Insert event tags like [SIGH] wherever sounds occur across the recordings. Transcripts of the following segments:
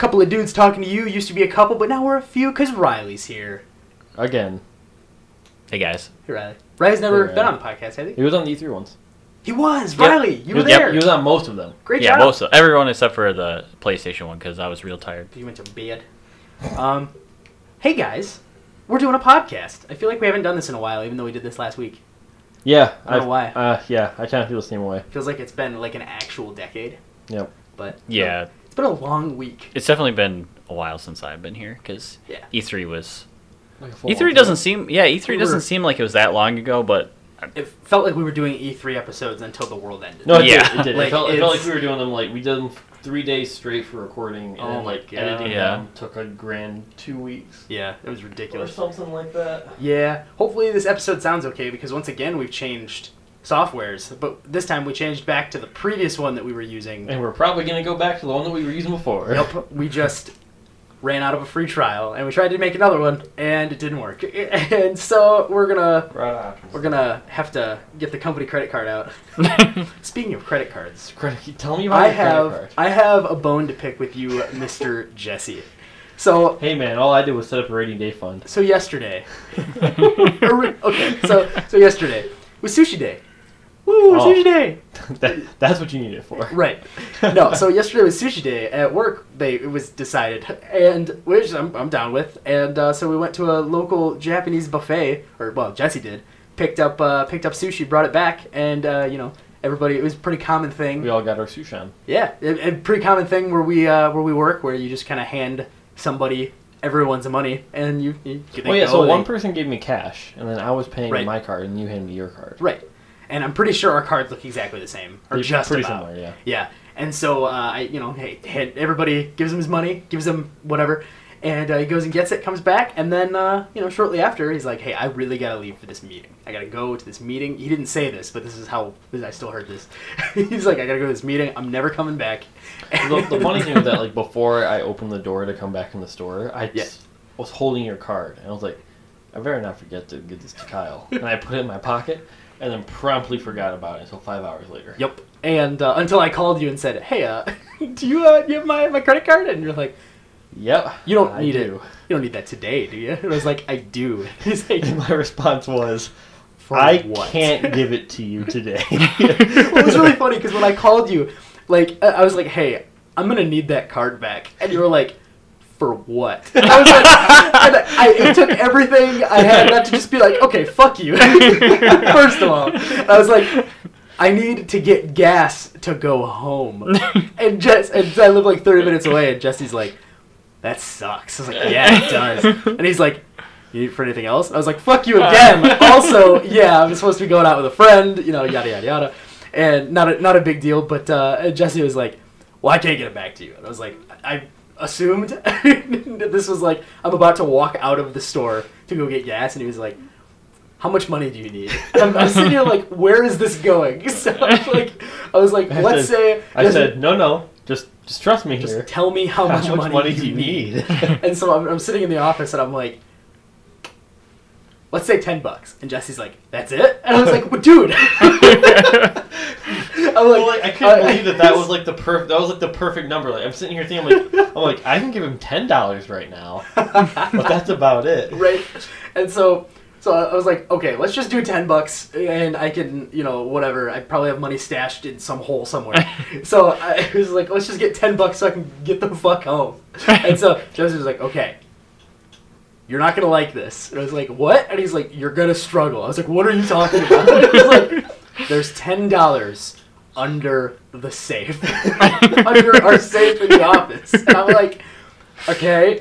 couple of dudes talking to you. Used to be a couple, but now we're a few because Riley's here. Again, Hey guys. Hey, Riley. Riley's never Hey, been Riley. on the podcast, has he? he was on the E3 once. He was. Yep. Riley, you He were was, there. He was on most of them. Great yeah, job. Yeah, most of everyone except for the PlayStation one because I was real tired. You went to bed. Um, hey guys, we're doing a podcast. I feel like we haven't done this in a while, even though we did this last week. Yeah, I don't know why. Uh, yeah, I kind of feel the same way. Feels like it's been like an actual decade. Yep. But Yeah, it's been a long week. it's definitely been a while since I've been here because Yeah. E3 was Like a full E3 doesn't ago. seem yeah E3 We doesn't seem like it was that long ago, but It felt like we were doing E3 episodes until the world ended. No, it Yeah. did. It, did. Like, it, felt, it felt it's- like we were doing them like we did them three days straight for recording, and Oh then my like God. editing Yeah. them took a grand two weeks Yeah, it was ridiculous. or ridiculous. something like that. Yeah, hopefully this episode sounds okay because once again we've changed softwares, but this time we changed back to the previous one that we were using. And we're probably gonna go back to the one that we were using before. Nope, we just ran out of a free trial and we tried to make another one and it didn't work. [LAUGHS] And so we're gonna Right we're gonna have to get the company credit card out. [LAUGHS] Speaking of credit cards, Credit, tell me about I your credit have card. I have a bone to pick with you, Mr. Jesse. So Hey man, all I did was set up a rainy day fund. so yesterday. [LAUGHS] okay, so so yesterday was sushi day. Woo, Oh. sushi day. [LAUGHS] that, that's what you need it for. Right. [LAUGHS] No, so yesterday was sushi day at work. They it was decided, and which I'm, I'm down with. And uh, so we went to a local Japanese buffet, or well, Jesse did. Picked up uh, picked up sushi, brought it back, and uh, you know everybody. It was a pretty common thing. We all got our sushan. Yeah, a, a pretty common thing where we uh, where we work, where you just kind of hand somebody everyone's money, and you. you Oh yeah, so one person gave me cash, and then I was paying Right. my card, and you handed me your card. Right. And I'm pretty sure our cards look exactly the same, or They're just pretty about. similar, yeah. Yeah, and so uh, I, you know, hey, hey, everybody gives him his money, gives him whatever, and uh, he goes and gets it, comes back, and then uh, you know, shortly after, he's like, "Hey, I really gotta leave for this meeting. I gotta go to this meeting." He didn't say this, but this is how I still heard this. [LAUGHS] he's like, "I gotta go to this meeting. I'm never coming back." the, the funny [LAUGHS] thing was that like before I opened the door to come back in the store, I Yeah. was holding your card, and I was like, I better not forget to give this to Kyle. and I put it in my pocket, and then promptly forgot about it until five hours later. Yep. And uh, until I called you and said, "Hey, uh, [LAUGHS] do you uh, do you have my, my credit card?" And you're like, Yep. "You don't I need it. do. You don't need that today, do you?" [LAUGHS] And I was like, "I do." [LAUGHS] He's like, And my response was, "For I what?" can't give it to you today. well, it was really funny because when I called you, like I I was like, "Hey, I'm gonna need that card back," and you were like, "For what?" [LAUGHS] I was like, I, it took everything I had not to just be like, "Okay, fuck you." [LAUGHS] First of all, I was like, "I need to get gas to go home," [LAUGHS] and Jess, and I live like 30 minutes away, and Jesse's like, "That sucks." I was like, "Yeah, it does," and he's like. You need it for anything else? I was like, fuck you again. also, yeah, I'm supposed to be going out with a friend, you know, yada, yada, yada. And not a, not a big deal, but uh, Jesse was like, well, I can't get it back to you. And I was like, I assumed [LAUGHS] that this was like, I'm about to walk out of the store to go get gas. And he was like, how much money do you need? [LAUGHS] I'm, I'm sitting here like, where is this going? [LAUGHS] So I was like, I was like, I let's said- say, I said, no, no, just just trust me just here. tell me how much, money, do you need? and so I'm, I'm sitting in the office and I'm like, let's say 10 bucks. And Jesse's like, that's it? And I was like, well, dude. [LAUGHS] I'm like, Well, like, I couldn't uh, believe that that was like the perf- that was like the perfect number. Like I'm sitting here thinking, I'm like, I'm like, I can give him ten dollars right now, but that's about it. [LAUGHS] right? And so, so I was like, okay, let's just do 10 bucks and I can, you know, whatever. I probably have money stashed in some hole somewhere. [LAUGHS] so I was like, let's just get 10 bucks so I can get the fuck home. And so Jesse was like, okay. You're not gonna like this. And I was like, what? And he's like, you're gonna struggle. I was like, what are you talking about? [LAUGHS] Like, there's ten dollars under the safe, [LAUGHS] under our safe in the office. And I'm like, okay.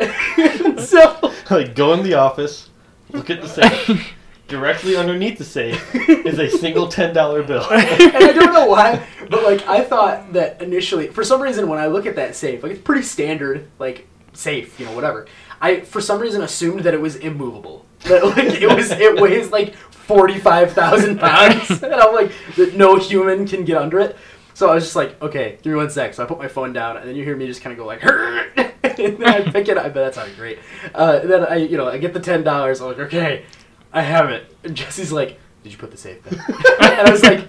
[LAUGHS] so Like go in the office, look at the safe. Directly underneath the safe is a single ten dollar bill. and I don't know why, but like I thought that initially, for some reason, when I look at that safe, like it's pretty standard, like safe, you know, whatever. I for some reason assumed that it was immovable. [LAUGHS] That like it was, it weighs like forty five thousand [LAUGHS] pounds, [LAUGHS] and I'm like that no human can get under it. So I was just like, okay, give me one sec. So I put my phone down, and then you hear me just kind of go like, and then I pick it. up. I bet that sounded great. Uh, then I, you know, I get the ten dollars. I'm like, okay, I have it. And Jesse's like, did you put the safe back? and I was like,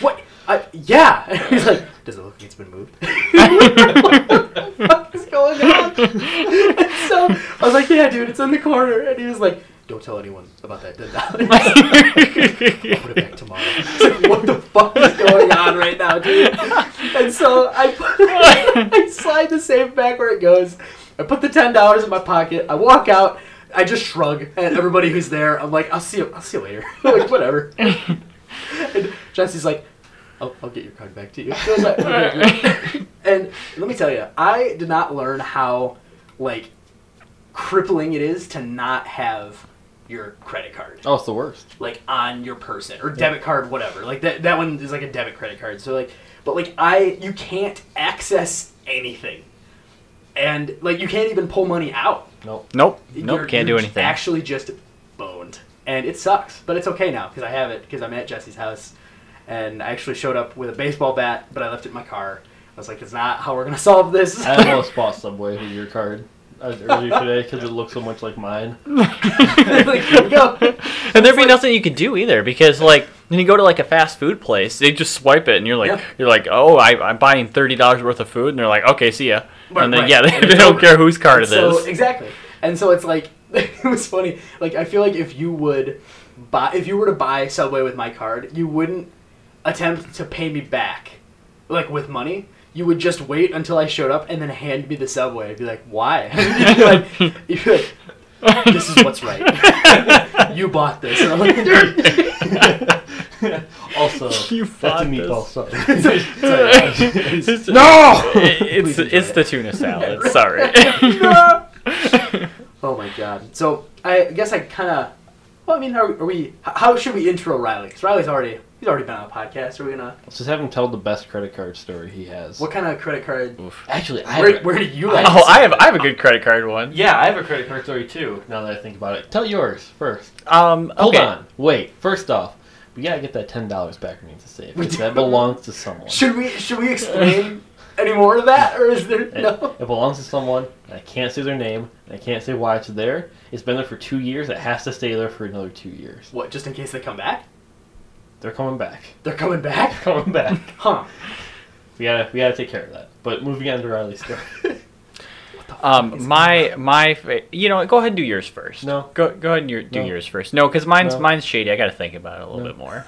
what? I, yeah. And he's like, Does it look like it's been moved? [LAUGHS] what the fuck is going on? And [LAUGHS] so I was like, yeah, dude, it's in the corner. And he was like, don't tell anyone about that ten dollars. [LAUGHS] I'll put it back tomorrow. It's like, what the fuck is going on right now, dude? And so I put, I slide the safe back where it goes. I put the ten dollars in my pocket. I walk out. I just shrug at everybody who's there. I'm like, I'll see you. I'll see you later. like whatever. And Jesse's like, I'll, I'll get your card back to you. So I was like, [LAUGHS] "Okay, and let me tell you, I did not learn how like crippling it is to not have your credit card Oh, it's the worst. like on your person or debit card, whatever. Like that that one is like a debit credit card. So like, but like I you can't access anything, and like you can't even pull money out. Nope. Nope. Nope. You're- can't do you're anything. Actually, just boned, and it sucks. But it's okay now because I have it because I'm at Jesse's house, and I actually showed up with a baseball bat, but I left it in my car. I was like, "It's not how we're gonna solve this." I almost bought Subway with your card uh, earlier today because it looks so much like mine. [LAUGHS] like, here we go. and there'd be nothing you could do either because like when you go to like a fast food place, they just swipe it and you're like Yeah. you're like oh I, I'm buying thirty dollars worth of food and they're like okay see ya Right, and then right. yeah they, [LAUGHS] they don't over. care whose card it so is. exactly and so it's like [LAUGHS] it was funny like i feel like if you would buy if you were to buy subway with my card you wouldn't attempt to pay me back like with money you would just wait until i showed up and then hand me the subway i'd be like why [LAUGHS] you'd be like, you'd like this is what's right [LAUGHS] [LAUGHS] you bought this and i'm like also, You that's a meatball sub. It's- no it's it's it. the tuna salad. Sorry. oh my god so i guess i kind of well i mean are, are we how should we intro riley because riley's already he's already been on a podcast are we gonna Let's just have him tell the best credit card story he has. What kind of credit card? Actually, I Where, have, where do you I- like? oh, I have I have a good credit card one. yeah, I have a credit card story too. Now that I think about it, tell yours first. Um, Hold okay. on, wait. First off, we gotta get that ten dollars back underneath the to save. because. That belongs to someone. Should we should we explain any more of that, or is there It, no? it belongs to someone. I can't say their name. I can't say why it's there. It's been there for two years. It has to stay there for another two years. What? Just in case they come back? They're coming back. They're coming back? They're [LAUGHS] coming back. [LAUGHS] Huh? We gotta we gotta take care of that. But moving on to Riley's story. [LAUGHS] Um, my my fa- you know go ahead and do yours first. No. Go go ahead and your, do No. yours first. No, because mine's No. mine's shady. I got to think about it a little No. bit more.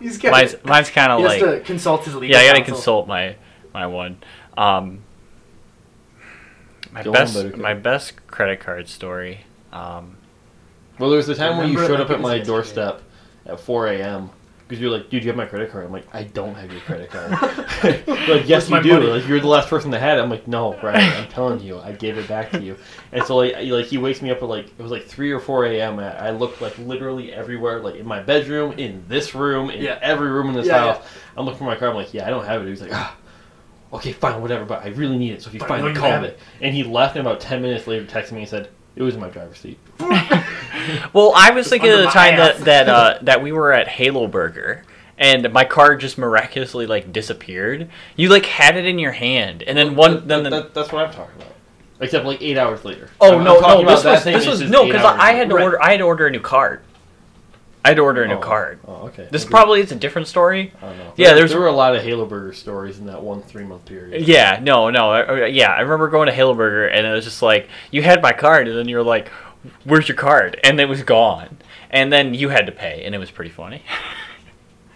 He's got. mine's mine's kind of he has like to consult his legal. yeah. I got to counsel. consult my my one. Um, my Go on, best Buttercup. my best credit card story. Um, Well, there was the time when you Remember showed it up like at it my was doorstep at 4 a.m. because you're like, dude, you have my credit card. I'm like, I don't have your credit card. [LAUGHS] [LAUGHS] like, yes, you do. money? Like, you're the last person that had it. I'm like, no, Brian, [LAUGHS] I'm telling you, I gave it back to you. And so, like, he- like he wakes me up at like it was like 3 or 4 a.m. I I looked like literally everywhere, like in my bedroom, in this room, in Yeah. every room in this Yeah, house. I'm looking for my card. I'm like, yeah, I don't have it. He's like, ah. Okay, fine, whatever, but I really need it, so if you But find it, call me. it. And he left, and about 10 minutes later, texted me and said, it was in my driver's seat. [LAUGHS] well, I was thinking under of the time ass. that that uh, [LAUGHS] that we were at Halo Burger. And my card just miraculously like disappeared. You like had it in your hand, and then one, That- then that- that- that's what I'm talking about. Except like eight hours later. Oh I'm- no, I'm no! about This that was thing, this it's was no because hours I had to Right. order I had to order a new card. I had to order a new Oh. card. Oh, okay. This Okay. probably is a different story. I don't know. Yeah, There- there's- there were a lot of Halo Burger stories in that one three month period. Yeah, no, no, uh, uh, yeah. I remember going to Halo Burger and it was just like you had my card, and then you were like, "Where's your card?" And it was gone. And then you had to pay, and it was pretty funny. [LAUGHS]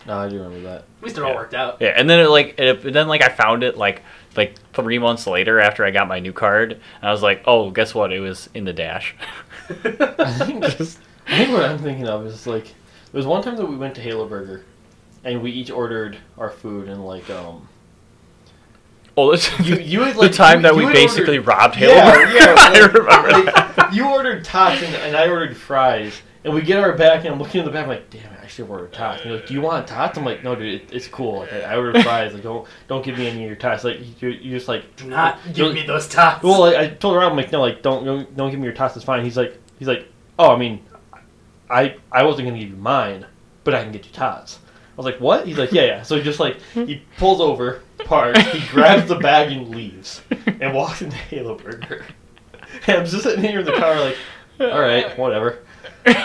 No, I do remember that. At least it all worked out. Yeah, and then it like it, then like I found it like like three months later after I got my new card, and I was like, "Oh, guess what? It was in the dash." [LAUGHS] [LAUGHS] I think, I think what I'm thinking of is like there was one time that we went to Halo Burger, and we each ordered our food and like um Oh, this [LAUGHS] you you had the time you- that you we basically ordered- robbed Halo Yeah, Burger. [LAUGHS] yeah. I like- remember like, that. You ordered tots and, and I ordered fries, and we get our back, and I'm looking in the back, I'm like, damn it, I should have ordered tots. And you're like, do you want tots? I'm like, no, dude, it, it's cool. Like, I, I ordered [LAUGHS] fries. Like, don't don't give me any of your tots. Like, you, you just like Do not give Don't- me those tots. Well, like, I told her, I'm like, no, like, don't, don't, don't give me your tots. It's fine. He's like, he's like, oh, I mean, I, I wasn't gonna give you mine, but I can get you tots. I was like, what? He's like, yeah, yeah. So he just like, he pulls over, parks, he [LAUGHS] grabs the bag and leaves, and walks into Halo Burger. [LAUGHS] And I'm just sitting here in the car, like, all right, whatever.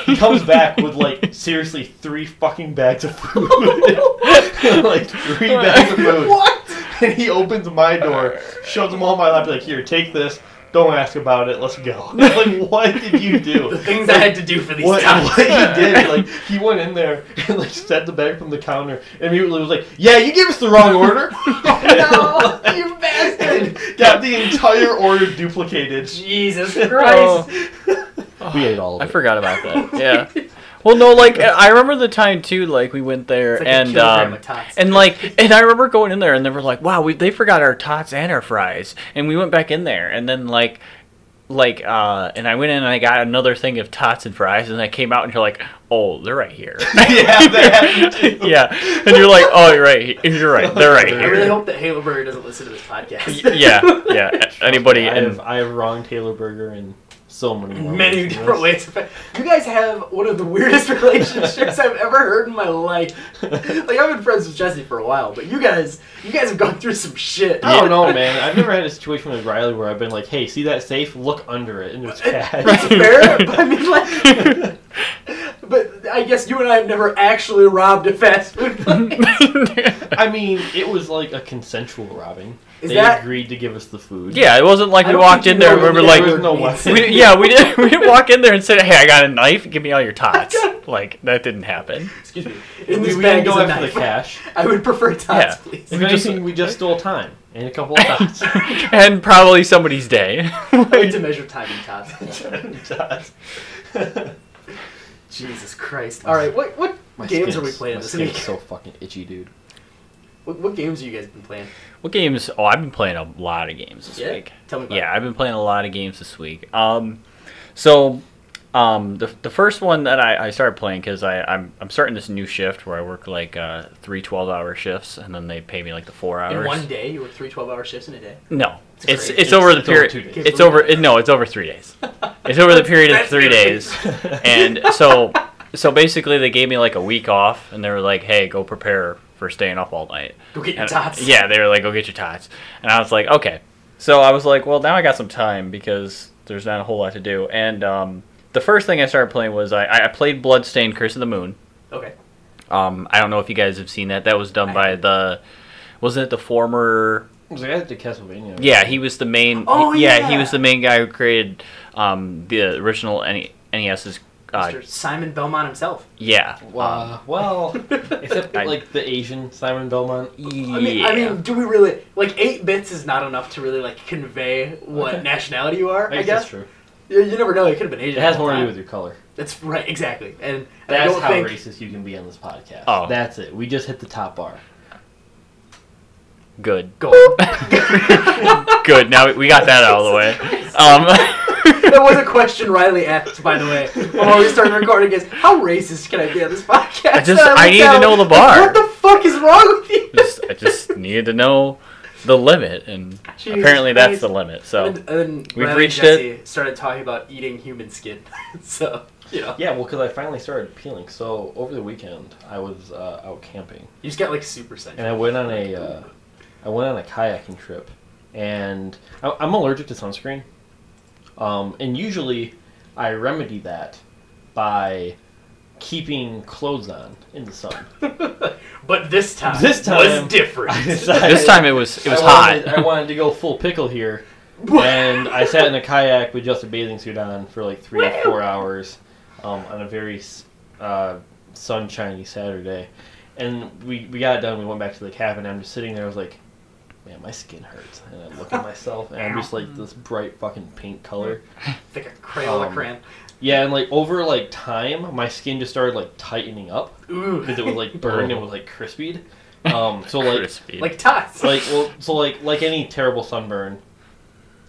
He comes back with like seriously three fucking bags of food, [LAUGHS] like three bags of food. what? and he opens my door, shoves them all in my lap, like, here, take this. Don't ask about it. Let's go. [LAUGHS] like, what did you do? [LAUGHS] The things I had to do for these what, times. what he did, like he went in there [LAUGHS] and like set the bag from the counter and immediately was like, "Yeah, you gave us the wrong order." Oh, no, you bastard! Got the entire order duplicated. Jesus oh. Christ! Oh, we ate all of I it. forgot about that. Yeah. Well, no, like I remember the time too. Like we went there It's like and kilogram um, of tots. and like and I remember going in there and they were like, "Wow, we they forgot our tots and our fries." And we went back in there and then like like uh and I went in and I got another thing of tots and fries and I came out and you're like, "Oh, they're right here." [LAUGHS] yeah, they had [LAUGHS] yeah, and you're like, "Oh, you're right. You're right. They're right I really hope that Halo Burger doesn't listen to this podcast. Yeah, yeah. [LAUGHS] Anybody I and have I have wronged Halo Burger in so many [LAUGHS] Many different ways. You guys have one of the weirdest [LAUGHS] relationships I've ever heard in my life. Like I've been friends with Jesse for a while, but you guys, you guys have gone through some shit. I don't know, man. I've never had a [LAUGHS] situation with Riley where I've been like, "Hey, see that safe? Look under it, and there's uh, That's cash." fair, but I mean, like, but I guess you and I have never actually robbed a fast food place. I mean, it was like a consensual robbing. Is they that- agreed to give us the food. yeah, it wasn't like I we walked in there and we were like, There was no. [LAUGHS] We, yeah, we didn't. We didn't walk in there and say, "Hey, I got a knife. Give me all your [LAUGHS] tots." Like that didn't happen. Excuse me. In we, this we bag didn't go is after the cash. [LAUGHS] I would prefer tots, Yeah. please. If We just- we just stole time and a couple of tots. and probably somebody's day. I like to measure time in tots. Tots. Jesus Christ! All right, what what My games skin's- are we playing My this skin's week? so fucking itchy, dude. What, what games have you guys been playing? what games? Oh, I've been playing a lot of games this Yeah? week. Tell me about Yeah, it. I've been playing a lot of games this week. Um, so, um, the the first one that I, I started playing because I I'm I'm starting this new shift where I work like uh, three 12 hour shifts and then they pay me like the four hours. In one day, you work three 12-hour shifts in a day. No, It's it's it's, over the over period. two days. It's over. It, no, it's over three days. It's over the [LAUGHS] period of three days, and so so basically they gave me like a week off, and they were like, "Hey, go prepare for staying up all night." Go get your And- tots. Yeah, they were like, "Go get your tots," and I was like, "Okay." So I was like, "Well, now I got some time because there's not a whole lot to do." And um, the first thing I started playing was I, I played Bloodstained: Curse of the Moon. Okay. Um, I don't know if you guys have seen that. That was done I by haven't. the wasn't it the former was like, I had to Castlevania. yeah, he was the main. Oh, he- yeah. he was the main guy who created um, the original NE- NES's. Uh, Mr. Simon Belmont himself. yeah. Wow. um, well, [LAUGHS] except I- like the Asian Simon Belmont. I mean, I mean, do we really like eight bits is not enough to really like convey what Okay. nationality you are? I, I guess guess. that's true. You, you never know. It could have been Asian. It has the whole more to do with your color. That's right, exactly. And, and I That's don't how think racist you can be on this podcast. Oh. That's it. We just hit the top bar. good. go. [LAUGHS] good. Now we got that out of the way. [LAUGHS] Um, that was a question Riley asked, by the way, before we started recording. Is how racist can I be on this podcast? I just- And I looked need to know the bar. What the fuck is wrong with you? just, I just needed to know the limit, and Jesus apparently that's Christ. the limit. So and, and We've Riley reached and Jesse started talking about eating human skin. [LAUGHS] so you know, Yeah, well, because I finally started peeling. So over the weekend, I was uh, out camping, you just got like super sensitive. and I went on a, uh, I went on a kayaking trip, and I, I'm allergic to sunscreen. Um, and usually, I remedy that by keeping clothes on in the sun. [LAUGHS] but this time, This time, was [LAUGHS] different. I decided- this [LAUGHS] time it was it was I hot. Wanted, I wanted to go full pickle here, and I sat in a kayak with just a bathing suit on for like three or four hours um, on a very s- uh, sunshiny Saturday. And we, we got done. We went back to the cabin. I'm just sitting there. I was like, man, my skin hurts. And I look at myself, and I'm just like this bright fucking pink color. [LAUGHS] like a Crayola Um, crayon. Yeah, and like over like time, my skin just started like tightening up because it was like burned and was like crispied. Um, so like Crispy. like tots. like well so like like any terrible sunburn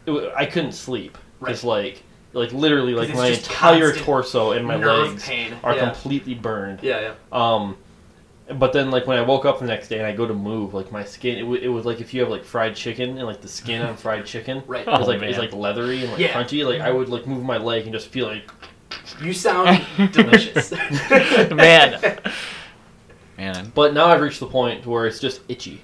it, i couldn't sleep because like like literally like my entire torso and my legs pain. are yeah. completely burned yeah, yeah. um but then like when i woke up the next day and i go to move like my skin it, w- it was like if you have like fried chicken and like the skin on [LAUGHS] fried chicken Right. Oh, it's like it's like leathery and like Yeah. crunchy like i would like move my leg and just feel like You sound delicious. [LAUGHS] Man. Man, but now i've reached the point where it's just itchy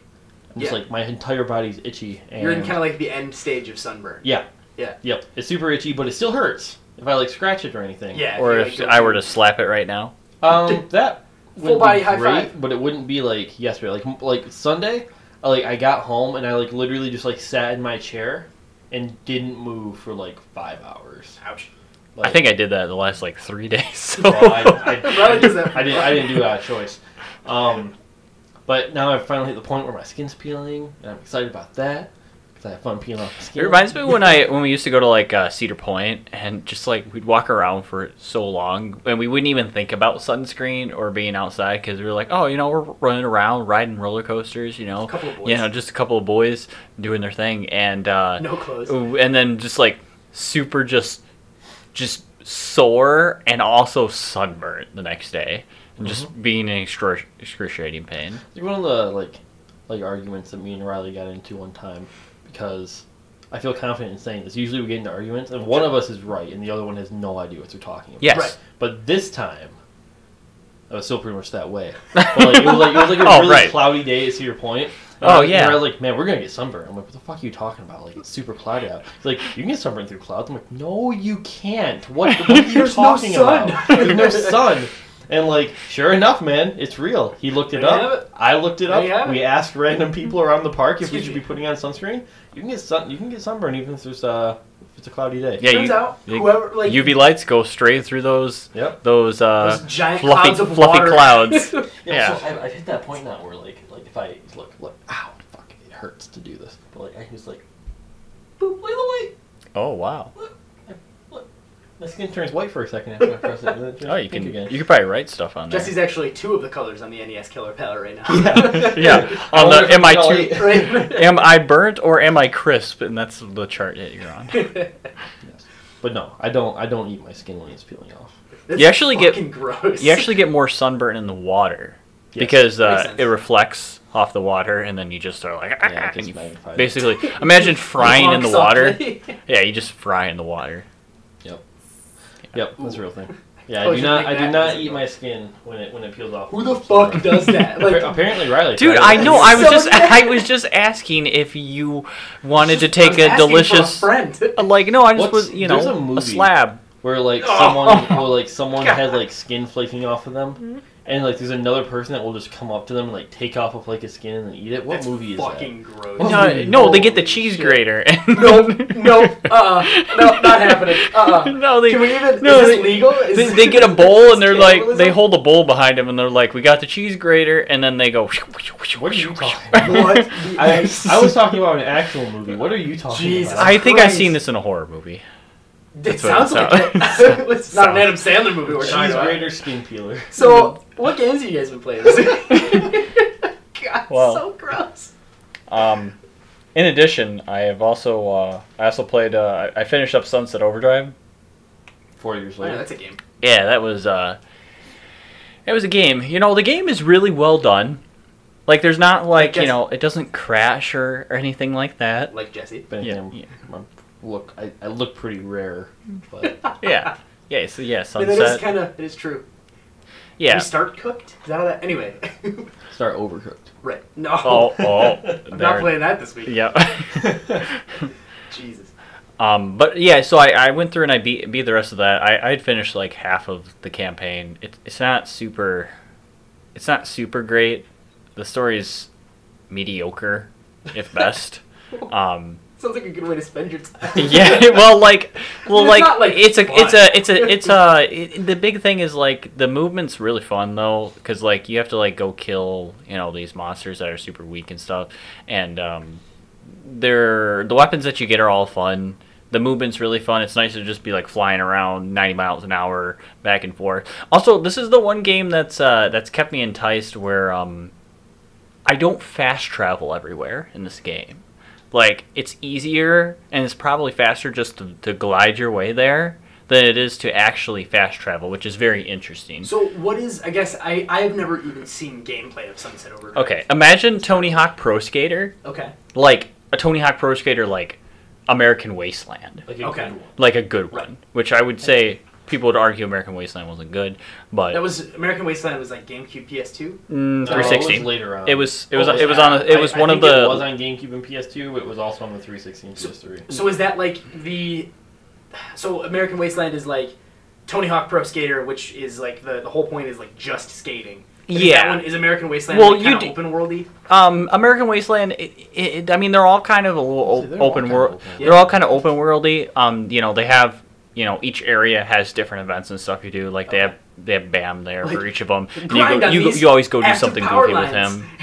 I'm just Yeah. like my entire body's itchy and You're in kind of like the end stage of sunburn. yeah Yeah. yep it's super itchy but it still hurts if i like scratch it or anything Yeah. or you, if like, I were to slap it right now. Um, that Full wouldn't body be high great, five. but it wouldn't be like yesterday. Like like Sunday, I, like I got home and I like literally just like sat in my chair and didn't move for like five hours. Ouch. Like, I think I did that the last like three [LAUGHS] days. So. well, I, I, [LAUGHS] Riley does that. I didn't. I didn't do that choice. [LAUGHS] Um, but now I've finally hit the point where my skin's peeling, and I'm excited about that because I have fun peeling off the It reminds me when I when we used to go to like uh, Cedar Point and just like we'd walk around for so long and we wouldn't even think about sunscreen or being outside because we were like, oh, you know, we're running around riding roller coasters, you know, A couple of boys. you know, just a couple of boys doing their thing and uh, No clothes. and then just like super just just sore and also sunburnt the next day and just being in excru- excruciating pain. Like one of the like like arguments that me and Riley got into one time because I feel confident in saying this. Usually we get into arguments and one of us is right and the other one has no idea what they're talking about. Yes. Right. But this time, I was still pretty much that way. [LAUGHS] But like, it was like it was like a Oh, really right. cloudy day To your Point. Oh, And yeah. I was like, man, we're gonna get sunburned. I'm like, what the fuck are you talking about? Like, it's super cloudy out. He's like, you can get sunburned through clouds. I'm like, no, you can't. What, what are you [LAUGHS] There's no talking sun. about? There's no sun. And like, sure enough, man, it's real. He looked it There up. it. I looked it There you have up. it. We asked random people around the park if we should me. be putting on sunscreen. You can get sun. You can get sunburn even if there's uh if it's a cloudy day. Yeah, Turns you, out, whoever like UV lights go straight through those Yep. those uh those giant fluffy clouds of fluffy water. clouds. [LAUGHS] Yeah, Yeah. So I've, I've hit that point now where like like if I look look ow fuck it hurts to do this but like I just like boop look at the light Oh wow. look look my skin turns white for a second after I press it and then it turns Oh, you pink can again. you could probably write stuff on there. Jesse's actually two of the colors on the NES color palette right now. Yeah. [LAUGHS] [LAUGHS] Yeah. I On the am I it's too [LAUGHS] right. am I burnt or am I crisp? And that's the chart that you're on. yes. But no, I don't I don't eat my skin when it's peeling off. That's You actually get- gross. You actually get more sunburn in the water Yes. because uh, it reflects off the water, and then you just are like, Yeah, it and you basically imagine frying in the water. Yeah, you just fry in the water. Yep, that's a real thing. [LAUGHS] Yeah, Oh, I do not I do not eat my skin when it when it peels off. Who the fuck does that? [LAUGHS] Like, apparently Riley. Dude, tried I know. I was So just, bad. I was just asking if you wanted to just- I take was a asking for a delicious, friend. [LAUGHS] like, no, I just What's- was, you know, a a, slab. where like Oh. someone where like someone God. had like skin flaking off of them, mm-hmm. And like there's another person that will just come up to them and like take off a flake of skin and eat it. What That's movie is fucking gross. What No, movie? no, they get the cheese shit. grater. And No, no, uh, no, not happening. Uh, uh no, they, Can we even? no, is this they- legal? Is they, they get a [LAUGHS] bowl and they're like, they hold a bowl behind them and they're like, we got the cheese grater, and then they go. What are you talking? What? I, I was talking about an actual movie. What are you talking Jesus. about? I think I've seen this in a horror movie. It That's what sounds like it. [LAUGHS] it's not an Adam Sandler movie we're talking Cheese about. grater skin peeler. So, what games have you guys been playing this week? [LAUGHS] God, Well- so gross. Um, in addition, I have also uh, I also played. Uh, I I finished up Sunset Overdrive. Four years Oh, later. that's a game. Yeah, that was uh, it was a game. You know, the game is really well done. Like, there's not like you guess- know, it doesn't crash or, or anything like that. Like Jesse. But Yeah, I'm- yeah. I'm- look, I, I look pretty rare, but [LAUGHS] Yeah, yeah. So yeah, I mean, it is Sunset. kind of, it is true. Yeah. We start cooked? Is that how that? Anyway. [LAUGHS] start overcooked. right. No. Oh, oh. [LAUGHS] I'm there- not playing that this week. Yeah. Jesus. Um, but yeah, so I, I went through and I beat beat the rest of that. I I'd finished like half of the campaign. It, it's not super, it's not super great. The story's mediocre, if best. Um, Sounds like a good way to spend your time. [LAUGHS] yeah, well, like, well, It's like, not, like, it's a, fun. it's a, it's a, [LAUGHS] it's a. It, the big thing is like the movement's really fun though, because like you have to like go kill you know these monsters that are super weak and stuff, and um, they're the weapons that you get are all fun. The movement's really fun. It's nice to just be like flying around 90 miles an hour back and forth. Also, this is the one game that's uh, that's kept me enticed where um, I don't fast travel everywhere in this game. Like it's easier and it's probably faster just to, to glide your way there than it is to actually fast travel, which is very interesting. So, what is, I guess, I, I have never even seen gameplay of Sunset Overdrive. Okay, imagine Tony Hawk Pro Skater, Okay. like a Tony Hawk Pro Skater, like American Wasteland. Like a Okay. good one. like a good Right. one, which I would say people would argue American Wasteland wasn't good, but That was, American Wasteland was like GameCube PS2? mm, No, it 360. was later on. It was it was Oh, it was on a, it was I one of think the It was on GameCube and PS2, but it was also on the 360 and PS3. So, is that like the. So, American Wasteland is like Tony Hawk Pro Skater, which is like the, the whole point is like just skating. Is Yeah. that one, is American Wasteland Well, like, you kind do- of open worldy? Um, American Wasteland. It, it, I mean, they're all kind of a little See, o- they're open kinda world. open. They're all kind of open worldy. Um, you know, they have. You know, each area has different events and stuff you do. Like they have they have Bam there for each of them. And you go, you, these you always go do something power goofy with him. [LAUGHS]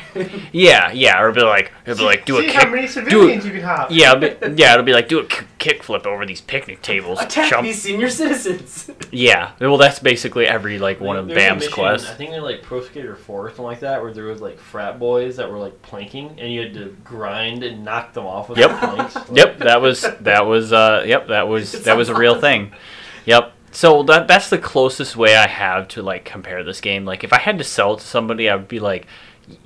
Yeah, yeah, or it'll be like it'll be like do a See kick. how many do civilians you can hop. Yeah, [LAUGHS] it'll be, yeah, it'll be like do a k- kick flip over these picnic [LAUGHS] tables. Attack jump. these senior citizens. Yeah, well, that's basically every like one of There Bam's quests. I think they're like Pro Skater 4 or something like that, where there was like frat boys that were like planking, and you had to grind and knock them off with Yep. the planks. Like, Yep, that was that was uh yep, that was It that was a real thing. Yep. So that that's the closest way I have to like compare this game. Like if I had to sell it to somebody, I would be like,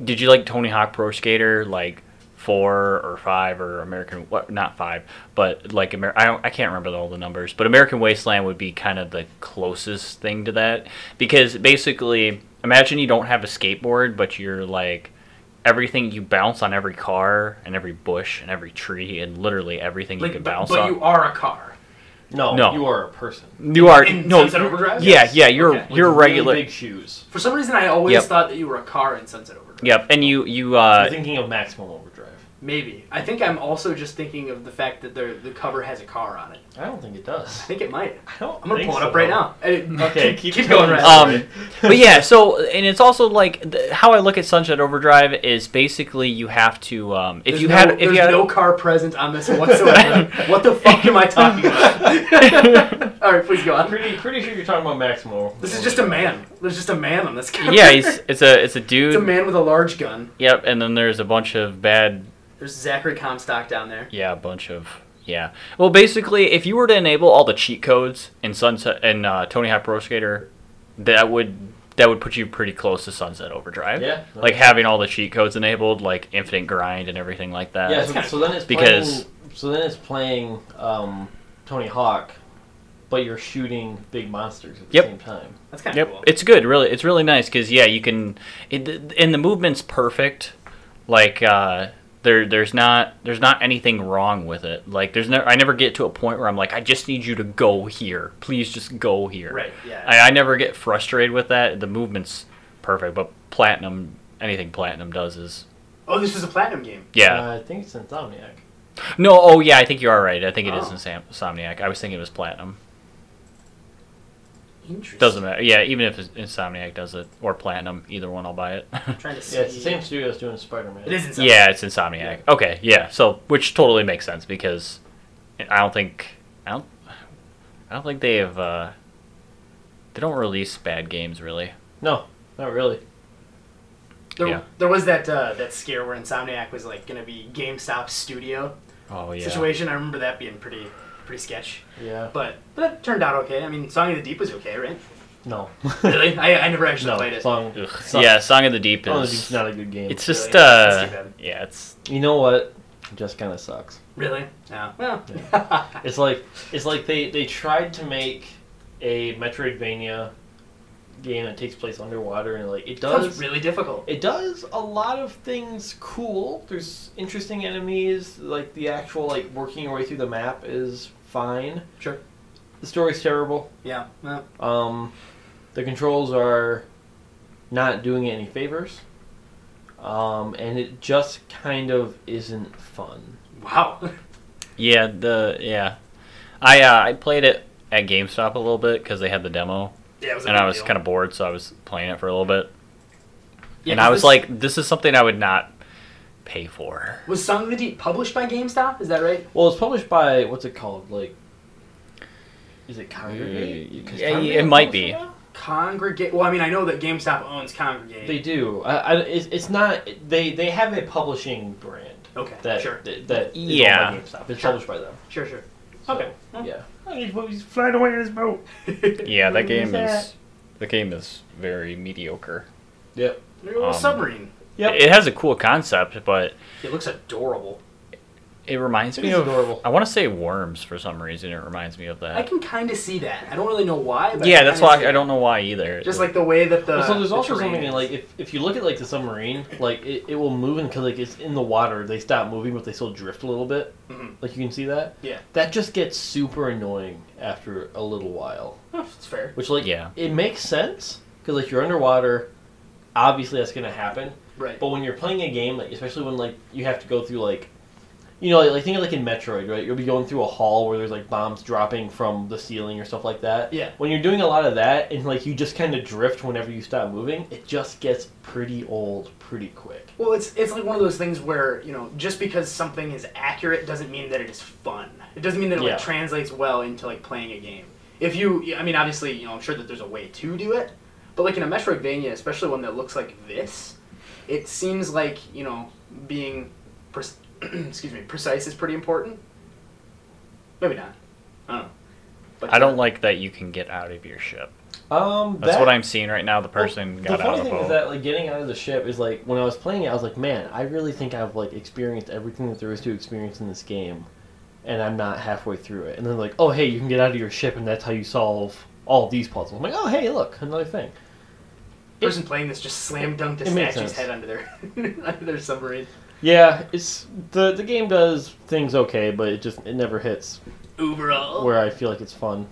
"Did you like Tony Hawk Pro Skater like 4 or 5 or American what not 5, but like Amer- I don't I can't remember all the numbers, but American Wasteland would be kind of the closest thing to that because basically imagine you don't have a skateboard, but you're like everything you bounce on every car and every bush and every tree and literally everything you Like, can but, bounce but on. But you are a car. No, No. you are a person. You are In no. Sunset Overdrive? Yeah, Yes. yeah. You're Okay. you're With really regular. big shoes. For some reason, I always Yep. thought that you were a car in Sunset Overdrive. Yep, and you you You're uh thinking of Maximum Overdrive. Maybe. I think I'm also just thinking of the fact that the the cover has a car on it. I don't think it does. I think it might. I don't. I'm gonna think pull it up right now. [LAUGHS] Okay, keep, keep, keep going, right. Um, [LAUGHS] but yeah. So and it's also like the, how I look at Sunset Overdrive is basically you have to um if There's you no, had if there's you had no car present on this whatsoever. [LAUGHS] what the fuck am I talking about? All right, please go on. pretty pretty sure you're talking about Maximum. This is just a man. There's just a man on this cover. yeah he's it's a it's a dude. it's a man with a large gun. Yep, and then there's a bunch of bad There's Zachary Comstock down there. Yeah, a bunch of yeah. Well, basically, if you were to enable all the cheat codes in Sunset and uh, Tony Hawk Pro Skater, that would that would put you pretty close to Sunset Overdrive. Yeah. Like having all the cheat codes enabled, like infinite grind and everything like that. Yeah. So, so then it's Because- playing, so then it's playing um, Tony Hawk, but you're shooting big monsters at the Yep. same time. That's kind of Yep, cool. it's good. Really, it's really nice because yeah, you can. It, and the movement's perfect. Like uh, there, there's not there's not anything wrong with it. Like there's never I never get to a point where I'm like I just need you to go here. Please just go here. right. Yeah. I, I never get frustrated with that. The movement's perfect, but platinum, anything platinum does is oh, this is a platinum game. yeah. Uh, I think it's Insomniac. no, oh yeah, I think you are right. I think it is Oh. in Sam- Insomniac. I was thinking it was platinum. Interesting. Doesn't matter. Yeah, even if Insomniac does it or platinum, either one I'll buy it. I'm trying to see. [LAUGHS] Yeah, it's the same studio as doing Spider-Man. It is inside. yeah, it's Insomniac. Okay, yeah. So which totally makes sense because I don't think I don't I don't think they have uh they don't release bad games really. No, not really. There, Yeah. there was that uh, that scare where Insomniac was like gonna be GameStop studio Oh yeah. situation. I remember that being pretty pretty sketch. Yeah. But but that turned out okay. I mean, Song of the Deep was okay, right? No. [LAUGHS] Really? I, I never actually no. played it. Song. Ugh. Song- Yeah, Song of the Deep Song of the is Deep's not a good game. It's just Really? Uh bad. yeah, it's You know what? It just kind of sucks. Really? No. Well. It's like it's like they they tried to make a Metroidvania game that takes place underwater, and like it Sounds does. really difficult. It does a lot of things cool. There's interesting enemies. Like the actual like working your way through the map is fine. Sure. The story's terrible. Yeah. Well, Um, the controls are not doing it any favors. Um, and it just kind of isn't fun. wow. [LAUGHS] yeah, the yeah. I uh I played it at GameStop a little bit cuz they had the demo yeah, it was. A and I was kind of bored so I was playing it for a little bit. Yeah, and 'cause I was this- like this is something I would not pay for. was Song of the Deep published by GameStop? Is that right? Well, it's published by what's it called? Like, is it Congregate? Uh, 'Cause yeah, Congregate it might be. now? Congregate. Well, I mean, I know that GameStop owns Congregate. They do. I, I, it's, it's not. They they have a publishing brand Okay. that Sure. that, that is Yeah. owned by GameStop. It's Sure. published by them. Sure. Sure. So, Okay. Yeah. He's flying away in his boat. [LAUGHS] Yeah, that game is that? is the game is very mediocre. Yep. Look at a little Um, submarine. Yep. It has a cool concept, but It looks adorable. it reminds It me is of adorable. I want to say Worms for some reason. It reminds me of that. I can kind of see that. I don't really know why. But yeah, I that's why see I don't know why either. Just like the way that the. Well, so there's the also something in, is. like if, if you look at like the submarine, like it, it will move until like it's in the water. They stop moving, but they still drift a little bit. Mhm. Like you can see that. Yeah. That just gets super annoying after a little while. Oh, it's fair. Which like Yeah. it makes sense because like you're underwater. obviously that's gonna happen. Right. But when you're playing a game, like especially when like you have to go through like, you know, like, think of like in Metroid, right? You'll be going through a hall where there's like bombs dropping from the ceiling or stuff like that. Yeah. When you're doing a lot of that and like you just kind of drift whenever you stop moving, it just gets pretty old pretty quick. Well, it's it's like one of those things where you know just because something is accurate doesn't mean that it is fun. It doesn't mean that it Yeah. like translates well into like playing a game. If you, I mean, obviously, you know, I'm sure that there's a way to do it, but like in a Metroidvania, especially one that looks like this, it seems like you know being, pre- [CLEARS THROAT] excuse me, precise is pretty important. Maybe not. I don't know. But I don't uh, like that you can get out of your ship. Um, That's that- what I'm seeing right now. The person Well, got the out of the thing is that like getting out of the ship is like when I was playing it, I was like, man, I really think I've like experienced everything that there is to experience in this game, and I'm not halfway through it. And then like, oh hey, you can get out of your ship, and that's how you solve all these puzzles. I'm like, oh hey, look, another thing. Person playing this just slam dunked a It makes statue's sense. head under their [LAUGHS] under their submarine. Yeah, it's the the game does things okay, but it just it never hits Overall, where I feel like it's fun.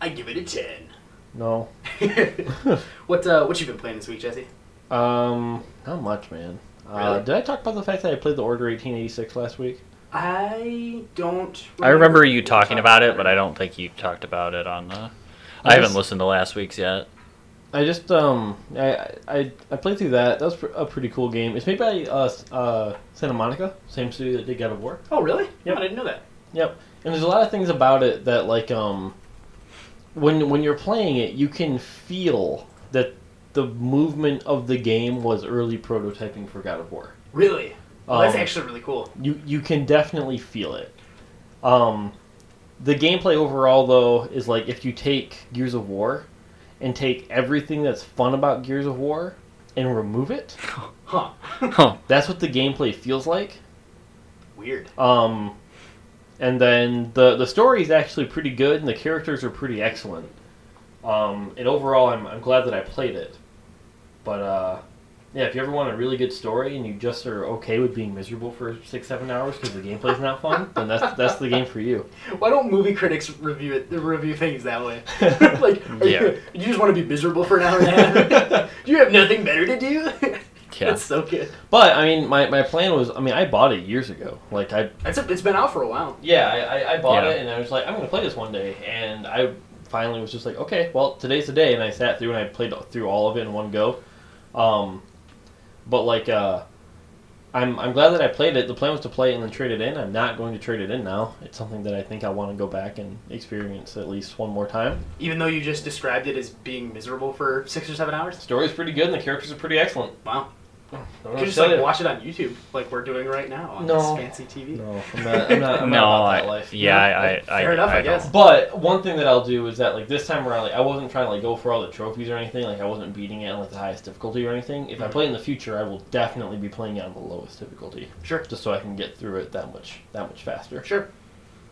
I give it a ten. No, [LAUGHS] [LAUGHS] what uh, what you been playing this week, Jesse? um, not much, man. Uh, Really? did I talk about the fact that I played the Order 1886 last week? I don't. I remember you talking about it, but I don't think you talked about it on the. I I haven't just- listened to last week's yet. I just um I I, I played through that. That was a pretty cool game. It's made by uh, uh Santa Monica, same studio that did God of War. Oh, really? Yep. I didn't know that. Yep. And there's a lot of things about it that like um when when you're playing it, you can feel that the movement of the game was early prototyping for God of War. Really? Oh, that's Um, actually really cool. You you can definitely feel it. Um, the gameplay overall though is like if you take Gears of War and take everything that's fun about Gears of War and remove it, [LAUGHS] Huh? Huh. that's what the gameplay feels like. Weird. Um, and then the the story is actually pretty good and the characters are pretty excellent. Um, and overall, I'm I'm glad that I played it. But uh, yeah, if you ever want a really good story and you just are okay with being miserable for six seven hours because the gameplay's not fun, then that's that's the game for you. [LAUGHS] Why don't movie critics review it? Review things that way. [LAUGHS] like, are Yeah. you, you just want to be miserable for an hour and a half? [LAUGHS] do you have nothing better to do? Yeah. That's so good. But I mean, my, my plan was, I mean, I bought it years ago. Like I That's a, it's been out for a while. Yeah, I, I, I bought Yeah. it and I was like, I'm gonna play this one day, and I finally was just like, okay, well, today's the day, and I sat through and I played through all of it in one go. Um, but like, uh, I'm I'm glad that I played it. The plan was to play it and then trade it in. I'm not going to trade it in now. It's something that I think I want to go back and experience at least one more time. Even though you just described it as being miserable for six or seven hours. The story's pretty good and the characters are pretty excellent. Wow. Don't You could just like you. watch it on YouTube, like we're doing right now on No. this fancy TV. No, [LAUGHS] I'm not. I'm not, I'm [LAUGHS] no, not about I, that life. yeah, I, I, Fair enough, I don't. guess. But one thing that I'll do is that like this time around, like I wasn't trying to like go for all the trophies or anything. Like I wasn't beating it on like the highest difficulty or anything. If I Mhm. play in the future, I will definitely be playing it on the lowest difficulty, Sure. just so I can get through it that much that much faster. Sure.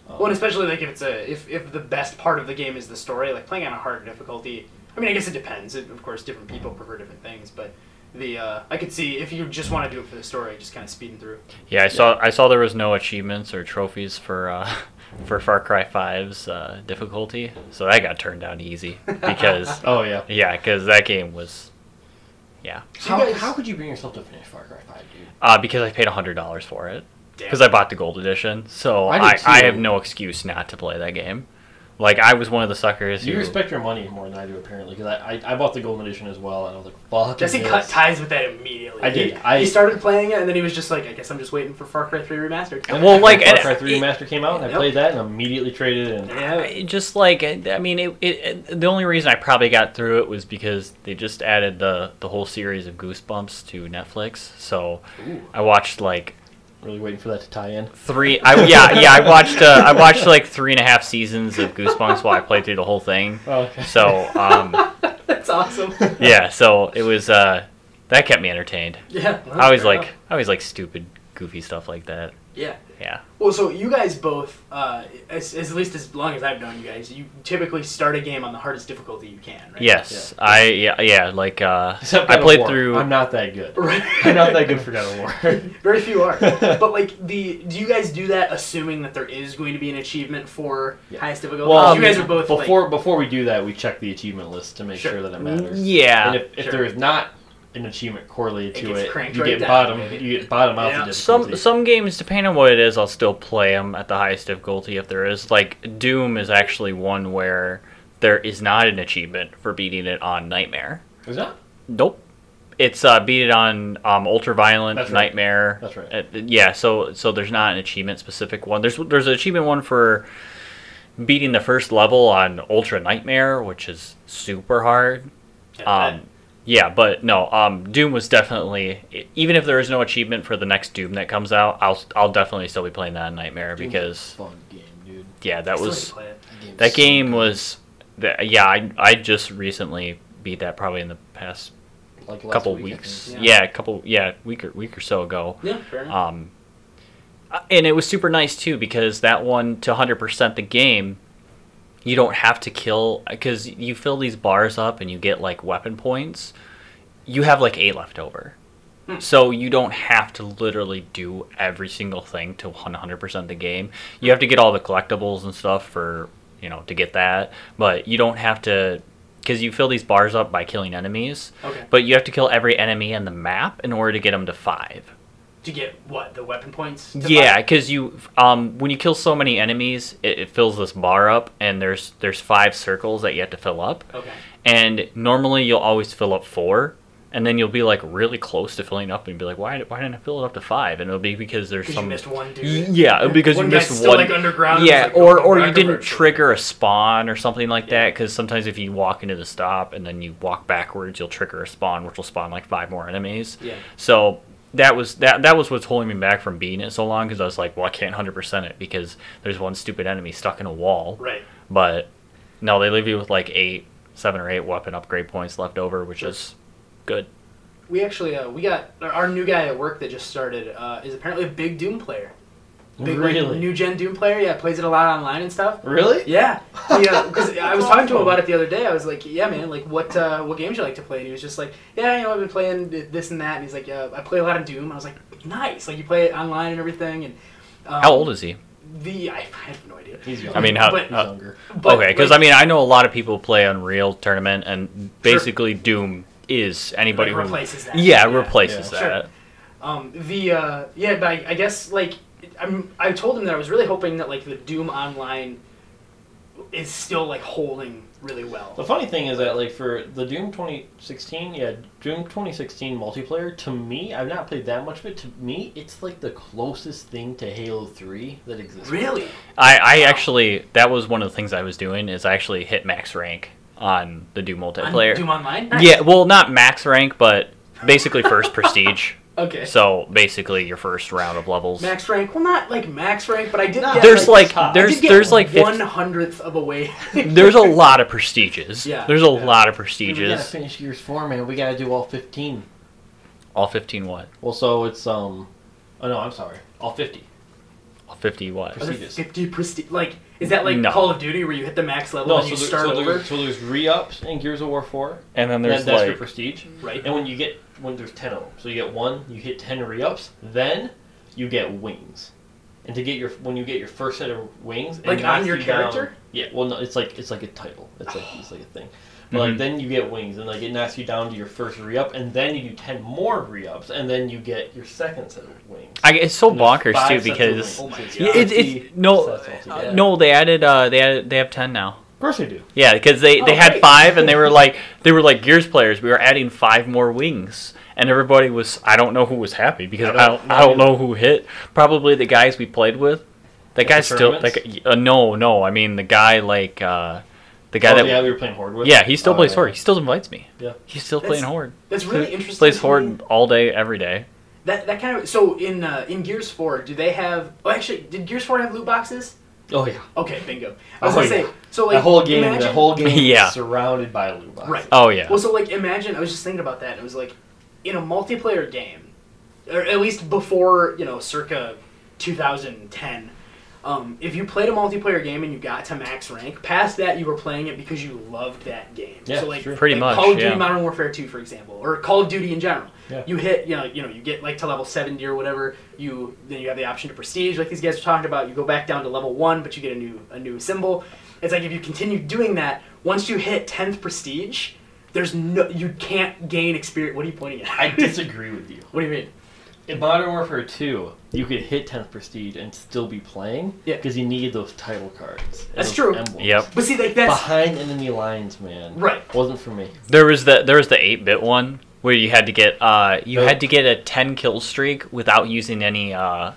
Um, Well, and especially like if it's a if, if the best part of the game is the story, like playing on a harder difficulty. I mean, I guess it depends. It, of course, different people prefer different things, but the uh, I could see if you just want to do it for the story, just kind of speeding through. Yeah, I saw. I saw there was no achievements or trophies for uh, [LAUGHS] for Far Cry 5's uh, difficulty, so that got turned down easy because [LAUGHS] oh yeah. yeah, because that game was yeah, So How, guys- how could you bring yourself to finish Far Cry Five, dude? uh, because I paid hundred dollars for it Damn. because I bought the gold edition, so I I, I, have no excuse not to play that game. Like I was one of the suckers You who respect your money more than I do apparently, because I, I I bought the golden edition as well, and I was like, fuck. Jesse this. cut ties with that immediately. I did. He, I- he started playing it, and then he was just like, I guess I'm just waiting for Far Cry 3 remastered. Well, like, Far Cry Three it- Remaster came out, and I played that and immediately traded in. yeah. Just like I mean, it, it, it- The only reason I probably got through it was because they just added the the whole series of Goosebumps to Netflix. So Ooh. I watched like Really waiting for that to tie in. three. I, yeah, yeah. I watched. Uh, I watched like three and a half seasons of Goosebumps while I played through the whole thing. Oh, okay. So um, [LAUGHS] That's awesome. [LAUGHS] yeah. So it was uh, that kept me entertained. yeah. I always like. I always like stupid, goofy stuff like that. Yeah. Yeah. Well, so you guys both, uh, as, as at least as long as I've known you guys, you typically start a game on the hardest difficulty you can, right? Yes. I yeah yeah like uh, Except I God of played War. through. I'm not that good. Right. I'm not that good for God of War. [LAUGHS] Very few are. [LAUGHS] but like the, do you guys do that assuming that there is going to be an achievement for Yeah. highest difficulty? Well, you guys are both before like, before we do that, we check the achievement list to make Sure. sure that it matters. Yeah. And if, if Sure. there is not an achievement correlated It to gets it. You right get down, bottom. You get bottom out Yeah. the Some difficulty. some games, depending on what it is, I'll still play them at the highest difficulty if there is. Like Doom is actually one where there is not an achievement for beating it on Nightmare. Is that? Nope. It's uh, beat it on um, ultraviolent That's right. nightmare. That's right. Uh, yeah, so so there's not an achievement specific one. There's there's an achievement one for beating the first level on ultra nightmare, which is super hard. Um, yeah, but no, um, Doom was definitely even if there is no achievement for the next Doom that comes out, I'll I'll definitely still be playing that Nightmare Doom's because fun game, dude. yeah, that was need to play it. game's that game was that yeah I I just recently beat that probably in the past like couple week, weeks. think. Yeah. a couple yeah week or week or so ago. Yeah, fair enough. Um, uh, and it was super nice too because that one to 100% the game, you don't have to kill because you fill these bars up and you get like weapon points. You have like eight left over. Hmm. So you don't have to literally do every single thing to 100% the game. You have to get all the collectibles and stuff for, you know, to get that, but you don't have to cuz you fill these bars up by killing enemies, okay. but you have to kill every enemy in the map in order to get them to 5. To get what the weapon points? Yeah, because you um when you kill so many enemies, it, it fills this bar up, and there's there's five circles that you have to fill up, Okay. and normally you'll always fill up four, and then you'll be like really close to filling up, and be like, why why didn't I fill it up to five? And it'll be because there's some missed one dude. yeah because one you missed still one like underground. yeah, like, or or you didn't trigger a spawn or something like Yeah. that. Because sometimes if you walk into the stop and then you walk backwards, you'll trigger a spawn, which will spawn like five more enemies. Yeah. So that was that that was what's holding me back from beating it so long because I was like, well, I can't hundred percent it because there's one stupid enemy stuck in a wall. Right. But no, they leave you with like eight, seven or eight weapon upgrade points left over, which Sure. is good. We actually uh, we got our- our new guy at work that just started uh, is apparently a big Doom player. Big like, Really? new gen Doom player. Yeah, plays it a lot online and stuff. Really? Yeah, [LAUGHS] yeah. Because I was talking to him about it the other day. I was like, "Yeah, man. Like, what uh, what games you like to play?" And he was just like, "Yeah, you know, I've been playing this and that." And he's like, "Yeah, I play a lot of Doom." I was like, "Nice. Like, you play it online and everything." And um, How old is he? the? I, I have no idea. He's young. I mean, how- But- He's uh, younger. But, okay, because like, I mean, I know a lot of people play Unreal Tournament, and basically Doom is anybody like, who replaces that. yeah, replaces Yeah. Sure. that. Um, the uh, yeah, but I, I guess like I'm, I told him that I was really hoping that like the Doom Online is still like holding really well. The funny thing is that like for the Doom 2016, yeah, Doom 2016 multiplayer. To me, I've not played that much of it. To me, it's like the closest thing to Halo 3 that exists. Really? I, I actually that was one of the things I was doing is I actually hit max rank on the Doom On multiplayer. Doom Online? Nice. Yeah, well, not max rank, but basically first [LAUGHS] prestige. Okay. So basically your first round of levels. Max rank? Well, not like max rank, but I did No, get There's like I there's did get there's like one hundredth of a way. [LAUGHS] there's a lot of prestiges. Yeah, There's a yeah. lot of prestiges. We gotta prestiges. finish Gears 4, man. We gotta do all 15. All 15 what? Well, so it's um. Oh no, I'm sorry. All 50. All 50 what? Are there Prestiges. Fifty prestige. Like, is that like No. Call of Duty where you hit the max level No, and so, you there, start so, over? there's, so there's re-ups in Gears of War 4. And then And there's that's your like prestige. Right. And when you get when there's ten of them, so you get one, you hit ten re-ups, then you get wings. And to get your when you get your first set of wings, it Like on your you down- character? yeah, well, no, it's like it's like a title. It's like it's like a thing. But like Mhm. then you get wings, and like it knocks you down to your first re-up, and then you do ten more re-ups, and then you get your second set of wings. I, it's so And bonkers too because. Oh my So it's God. it, 50 it, no uh, no they added uh they added they have 10 now. Of course they do. Yeah, because they, Oh, they had great. five, and they were [LAUGHS] like they were like Gears players. We were adding five more wings, and everybody was. I don't know who was happy because I I don't- don't, I don't know who hit. Probably the guys we played with. That At guy's still like uh, no no. I mean the guy like uh, the guy oh, that yeah, we were playing Horde with. yeah he still Oh, plays. Horde. He still invites me. Yeah. He's still That's- playing Horde. That's really He interesting. Plays. Horde all day every day. That that kind of so in uh, in Gears Four, do they have? Oh, actually, did Gears Four have loot boxes? Oh yeah. Okay, bingo. I was Oh, gonna say so like the whole game, Imagine, the whole game Yeah. is surrounded by loot boxes. Right. Oh yeah. Well, so like imagine I was just thinking about that. and It was like in a multiplayer game, or at least before you know, circa 2010. Um, if you played a multiplayer game and you got to max rank, past that you were playing it because you loved that game. Yeah, so like. Pretty like much, Call of Duty yeah. Modern Warfare 2, for example, or Call of Duty in general. Yeah. You hit, you know, you know, you get like to level 70 or whatever. You then you have the option to prestige, like these guys are talking about. You go back down to level one, but you get a new a new symbol. It's like if you continue doing that, once you hit 10th prestige, there's no you can't gain experience. What are you pointing at? I [LAUGHS] disagree with you. What do you mean? In Modern Warfare 2, you could hit 10th Prestige and still be playing Yeah. because you need those title cards. That's true. emblems. Yep. But see, like that's Behind enemy lines, man. Right. Wasn't for me. There was the there was the eight bit one where you had to get uh you No. had to get a ten kill streak without using any uh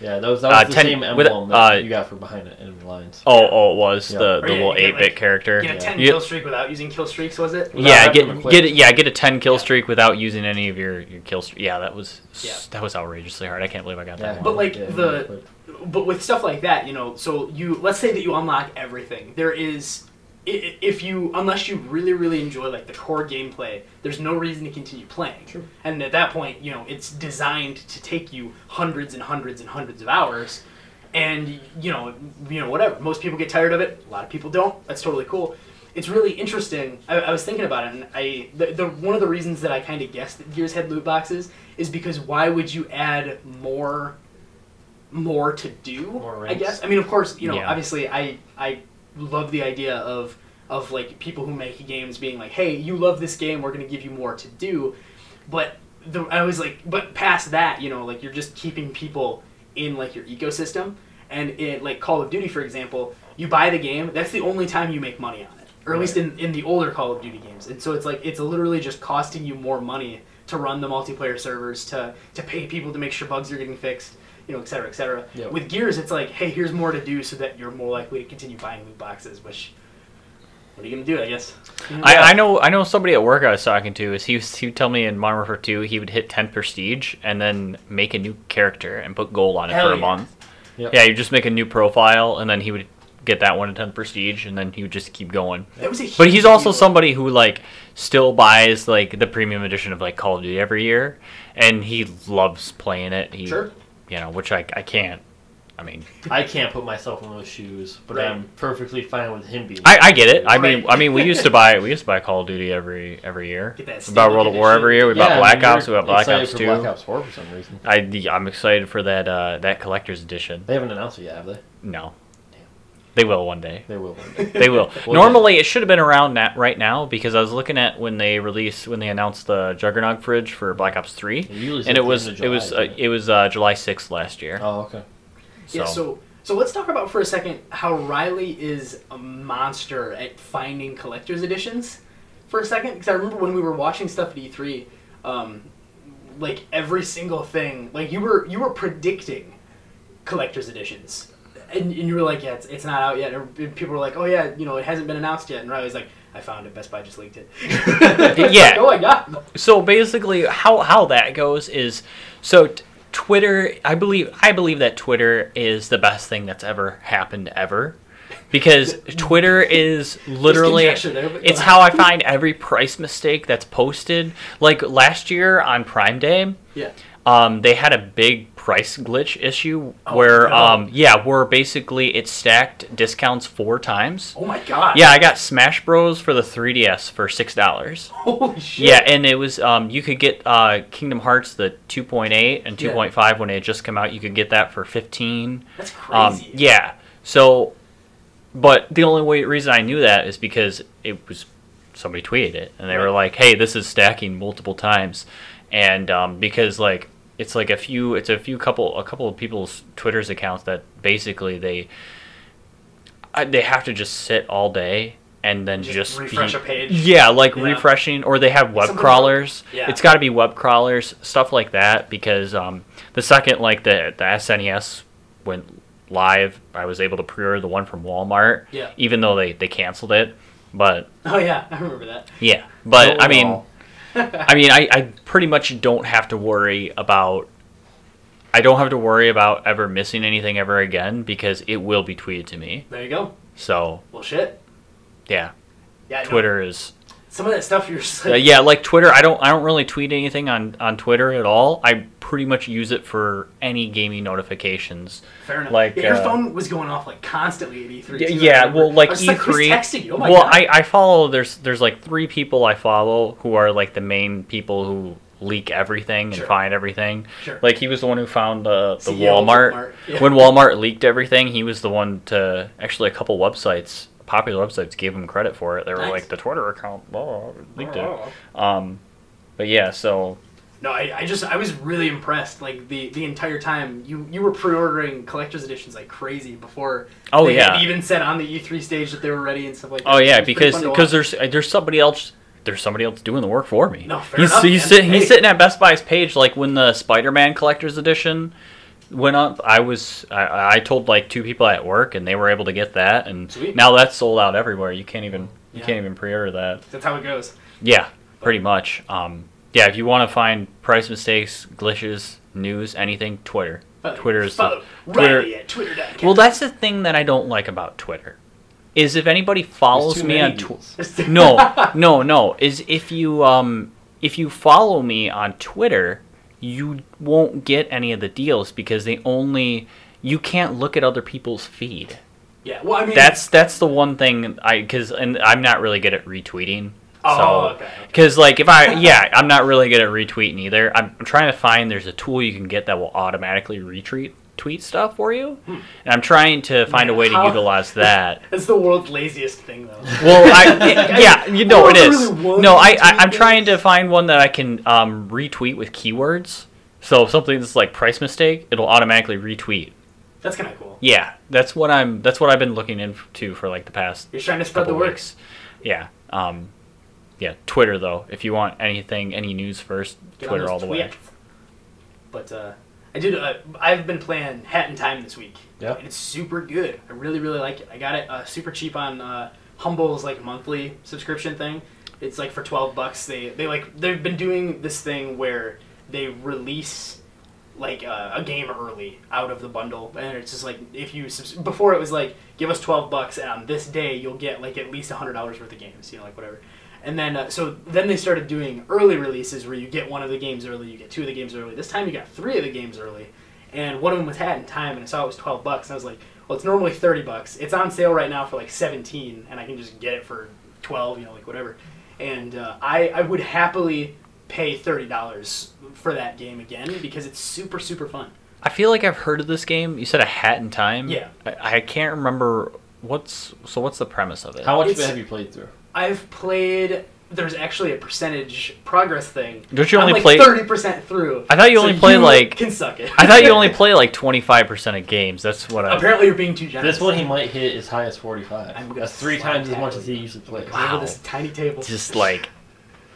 Yeah, that was, that was Uh, the 10 same with- emblem that uh, you got for behind enemy lines. oh oh it was Yeah. the the yeah, little eight bit like- character. get a Yeah. ten You- kill streak without using kill streaks. Was it? Without yeah, having get get it. Yeah, get a ten kill Yeah. streak without using any of your your kill streak. Yeah, that was Yeah. that was outrageously hard. I can't believe I got that one. But like Yeah, the, but- but with stuff like that, you know, so you let's say that you unlock everything. There is, i- i- if you unless you really really enjoy like the core gameplay, there's no reason to continue playing. True. And at that point, you know, it's designed to take you hundreds and hundreds and hundreds of hours. And you know, you know, whatever. Most people get tired of it. A lot of people don't. That's totally cool. It's really interesting. I, I was thinking about it, and I the, the one of the reasons that I kind of guessed that Gears had loot boxes is because why would you add more more to do? More I guess. I mean, of course, you know, Yeah. obviously, I I love the idea of of like people who make games being like, hey, you love this game, we're gonna give you more to do, but the, I was like, but past that, you know, like you're just keeping people in like your ecosystem, and it like Call of Duty, for example, you buy the game, that's the only time you make money on it, or at least in in the older Call of Duty games, and so it's like it's literally just costing you more money to run the multiplayer servers, to to pay people to make sure bugs are getting fixed. You know, et cetera, et cetera. Yep. With Gears, it's like, hey, here's more to do, so that you're more likely to continue buying loot boxes. Which, what are you gonna do? I guess. I, I know I know somebody at work I was talking to is he was, he would tell me in Modern Warfare 2 he would hit 10 prestige and then make a new character and put gold on it Hell for a yeah. month. Yep. Yeah, you just make a new profile and then he would get that one to 10 prestige and then he would just keep going. That was a But he's also deal. somebody who like still buys like the premium edition of like Call of Duty every year and he loves playing it. He Sure. You know, which I I can't. I mean, I can't put myself in those shoes, but Right. I'm perfectly fine with him being. I, I get it. I mean, Right. I mean, we used to buy we used to buy Call of Duty every every year. Get that We bought Steelbook World at War every year. We Yeah, bought I Black mean, Ops. We you're bought Black Ops Two. Black Ops 4 for some reason. I I'm excited for that uh, that collector's edition. They haven't announced it yet, have they? No, they will one day. They will. one day. They will. [LAUGHS] Well, Normally, it should have been around that right now because I was looking at when they released when they announced the Juggernaut fridge for Black Ops Three, They usually say and it was end of it was July, uh, it was uh, July sixth last year. Oh, okay. So, Yeah, so so let's talk about for a second how Riley is a monster at finding collector's editions. For a second, because I remember when we were watching stuff at E3, um, like every single thing, like you were you were predicting collector's editions, and, and you were like, yeah, it's, it's not out yet. And people were like, oh yeah, you know, it hasn't been announced yet. And Riley's like, I found it. Best Buy just leaked it. [LAUGHS] Yeah. [LAUGHS] oh my god. so basically, how how that goes is so. T- Twitter, I believe, I believe that Twitter is the best thing that's ever happened ever, because [LAUGHS] Twitter is literally conjecture there, but go it's how I find every price mistake that's posted. Like last year on Prime Day, Yeah. um, they had a big price glitch issue Oh, where, no. um, yeah, where basically it stacked discounts four times. Oh my god. Yeah, I got Smash Bros for the 3DS for six dollars. [LAUGHS] Holy shit. Yeah, and it was um, you could get uh, Kingdom Hearts the 2.8 and Yeah. 2.5 when it had just come out. You could get that for 15. That's Um, crazy. yeah. So, but the only way reason I knew that is because it was somebody tweeted it and they were like, "Hey, this is stacking multiple times," and um, because like it's like a few, it's a few couple, a couple of people's Twitter's accounts that basically they they have to just sit all day and then Just just, refresh be- a page. Yeah, like Yeah. refreshing, or they have web Something- crawlers. Yeah. It's got to be web crawlers, stuff like that. Because um, the second like the the SNES went live, I was able to pre-order the one from Walmart. Yeah. Even though they they canceled it, but Oh yeah, I remember that. yeah. But Don't I mean, all? I mean, I, I pretty much don't have to worry about. I don't have to worry about ever missing anything ever again because it will be tweeted to me. There you go. So Well, shit. yeah, Yeah. Twitter is Some of that stuff you're [LAUGHS] just Uh, yeah, like Twitter. I don't. I don't really tweet anything on on Twitter at all. I pretty much use it for any gaming notifications. fair enough. like, yeah, your uh, phone was going off like constantly at E3. Yeah, yeah, well, like I was just E3. who's texting you? Oh my well, god. I I follow. There's there's like three people I follow who are like the main people who leak everything and Sure. find everything. Sure. Like he was the one who found the the CEO Walmart. Walmart, yeah. When Walmart leaked everything, he was the one to actually a couple websites popular websites gave them credit for it. They were Nice. like the Twitter account. Oh, leaked it. Oh. Um, but yeah, so No, I, I just I was really impressed. Like the the entire time you you were pre-ordering collector's editions like crazy before. Oh, yeah. even said on the E3 stage that they were ready and stuff like that. oh yeah, because because there's there's somebody else. There's somebody else doing the work for me. No, fair he's enough, he's, sit, he's sitting at Best Buy's page like when the Spider-Man collector's edition went up. I was I, I told like two people at work and they were able to get that and Sweet. now that's sold out everywhere. You can't even you Yeah. can't even pre-order that. that's how it goes. Yeah, pretty much. Um, yeah, if you want to find price mistakes, glitches, news, anything, Twitter. Follow- Twitter is follow the, Twitter. Riley at twitter.com. Well, that's the thing that I don't like about Twitter. Is if anybody follows me on Twitter. [LAUGHS] no, no, no. Is if you um if you follow me on Twitter, you won't get any of the deals because they only you can't look at other people's feed. yeah. Well, I mean That's that's the one thing I because and I'm not really good at retweeting. Oh, so, okay, okay. Because like if I yeah I'm not really good at retweeting either. I'm, I'm trying to find there's a tool you can get that will automatically retweet tweet stuff for you, and I'm trying to find a Man, way to how- utilize that. [LAUGHS] That's the world's laziest thing though. Well, I, [LAUGHS] yeah, you know it really No, I, I, I'm trying to find one that I can um, retweet with keywords. So if something that's like price mistake, it'll automatically retweet. That's kind of cool. Yeah, that's what I'm. That's what I've been looking into for like the past You're trying to spread the word. Yeah. Um, yeah. Twitter though, if you want anything, any news first, Get Twitter all the way. But uh, I did. Uh, I've been playing Hat in Time this week. Yeah. And it's super good. I really, really like it. I got it uh, super cheap on uh, Humble's like monthly subscription thing. It's like for twelve bucks. They they like they've been doing this thing where they release like uh, a game early out of the bundle, and it's just like if you subs- before it was like give us twelve bucks, and on this day you'll get like at least hundred dollars worth of games, you know, like whatever. And then uh, so then they started doing early releases where you get one of the games early, you get two of the games early. This time you got three of the games early, and one of them was Hat in Time, and I saw it was twelve bucks, and I was like, well, it's normally thirty bucks. It's on sale right now for like seventeen, and I can just get it for twelve, you know, like whatever. And uh, I I would happily pay thirty dollars for that game again because it's super super fun. I feel like I've heard of this game. You said a hat in time. Yeah. I, I can't remember what's so. What's the premise of it? How much of It's- it have you played through? I've played. There's actually a percentage progress thing. Don't you I'm only like play- thirty percent through? I thought you only play, like- can suck it. I thought you only [LAUGHS] play like twenty five percent of games. That's what I. Apparently, you're being too generous. This one he might hit as high as 45. I'm gonna That's three times as much as he you. usually plays. Come over Wow. this tiny table. Just like,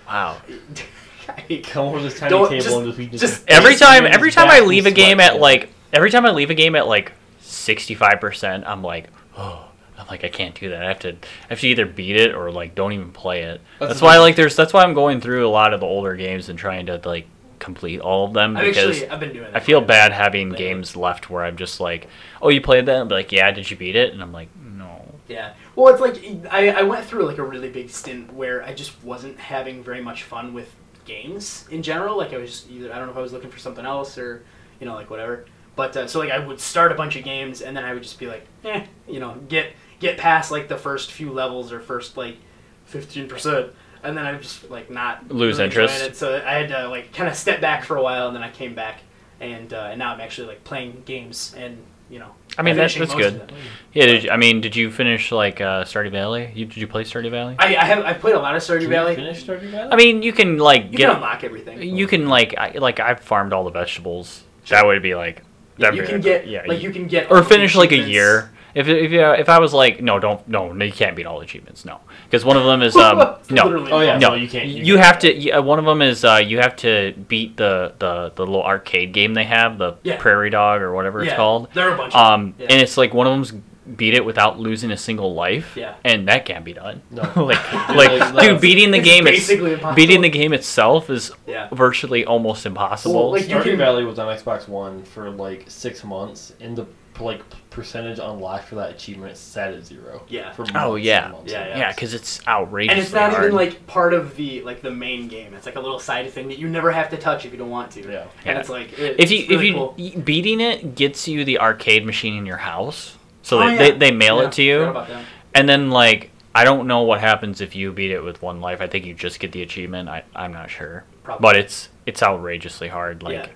wow. [LAUGHS] Come over this tiny Don't- table just- and just, we just, just- Every time, every time I leave a game at like, every time I leave a game at like sixty five percent, I'm like, [GASPS] oh. I'm like I can't do that. I have to, I have to either beat it or like don't even play it. That's That's, why like there's that's why I'm going through a lot of the older games and trying to like complete all of them I've because actually I've been doing. That I feel bad having lately. games left where I'm just like, oh, you played that? I'm like, yeah, did you beat it? And I'm like, no. Yeah. Well, it's like I, I went through like a really big stint where I just wasn't having very much fun with games in general. Like I was just either I don't know if I was looking for something else or you know like whatever. But uh, so like I would start a bunch of games and then I would just be like, eh, you know, get get past like the first few levels or first like fifteen percent. And then I would just like not Lose really interest. It. So I had to like kind of step back for a while, and then I came back, and uh, and now I'm actually like playing games, and you know. I mean, that's- that's good. Yeah, did you, I mean, did you finish like uh, Stardew Valley? You, did you play Stardew Valley? I, I have I've played a lot of Stardew Can Valley. you finish Stardew Valley? I mean, you can like You get can unlock everything. You can like I, like I've farmed all the vegetables. Sure. That would be like that'd you can get yeah, like you can get or finish like a year. If if you, if I was like no don't no no you can't beat all the achievements no because one of them is um [LAUGHS] no literally Oh yeah, No. no, you can't. you have to you, uh, one of them is uh, you have to beat the, the the little arcade game they have the Yeah. Prairie Dog or whatever it's Yeah, called There are a bunch. um of them. and it's like one of them's beat it without losing a single life Yeah. and that can't be done No. [LAUGHS] like [LAUGHS] Like, like dude beating the It's game it's, basically impossible. beating the game itself is yeah. virtually almost impossible. Well, like, you Stardew can- Valley was on Xbox One for like six months, and the like percentage unlocked for that achievement set at zero. Yeah. For months Oh, yeah. and months Yeah, and yeah. yeah, because it's outrageous. And it's not even like part of the like the main game. It's like a little side thing that you never have to touch if you don't want to. Yeah. And Yeah. it's like it, if you it's really if you cool. beating it gets you the arcade machine in your house, so Oh, they, yeah. they they mail Yeah, it to you, forgot about that. and then like I don't know what happens if you beat it with one life. I think you just get the achievement. I I'm not sure, Probably. but it's it's outrageously hard. Like Yeah.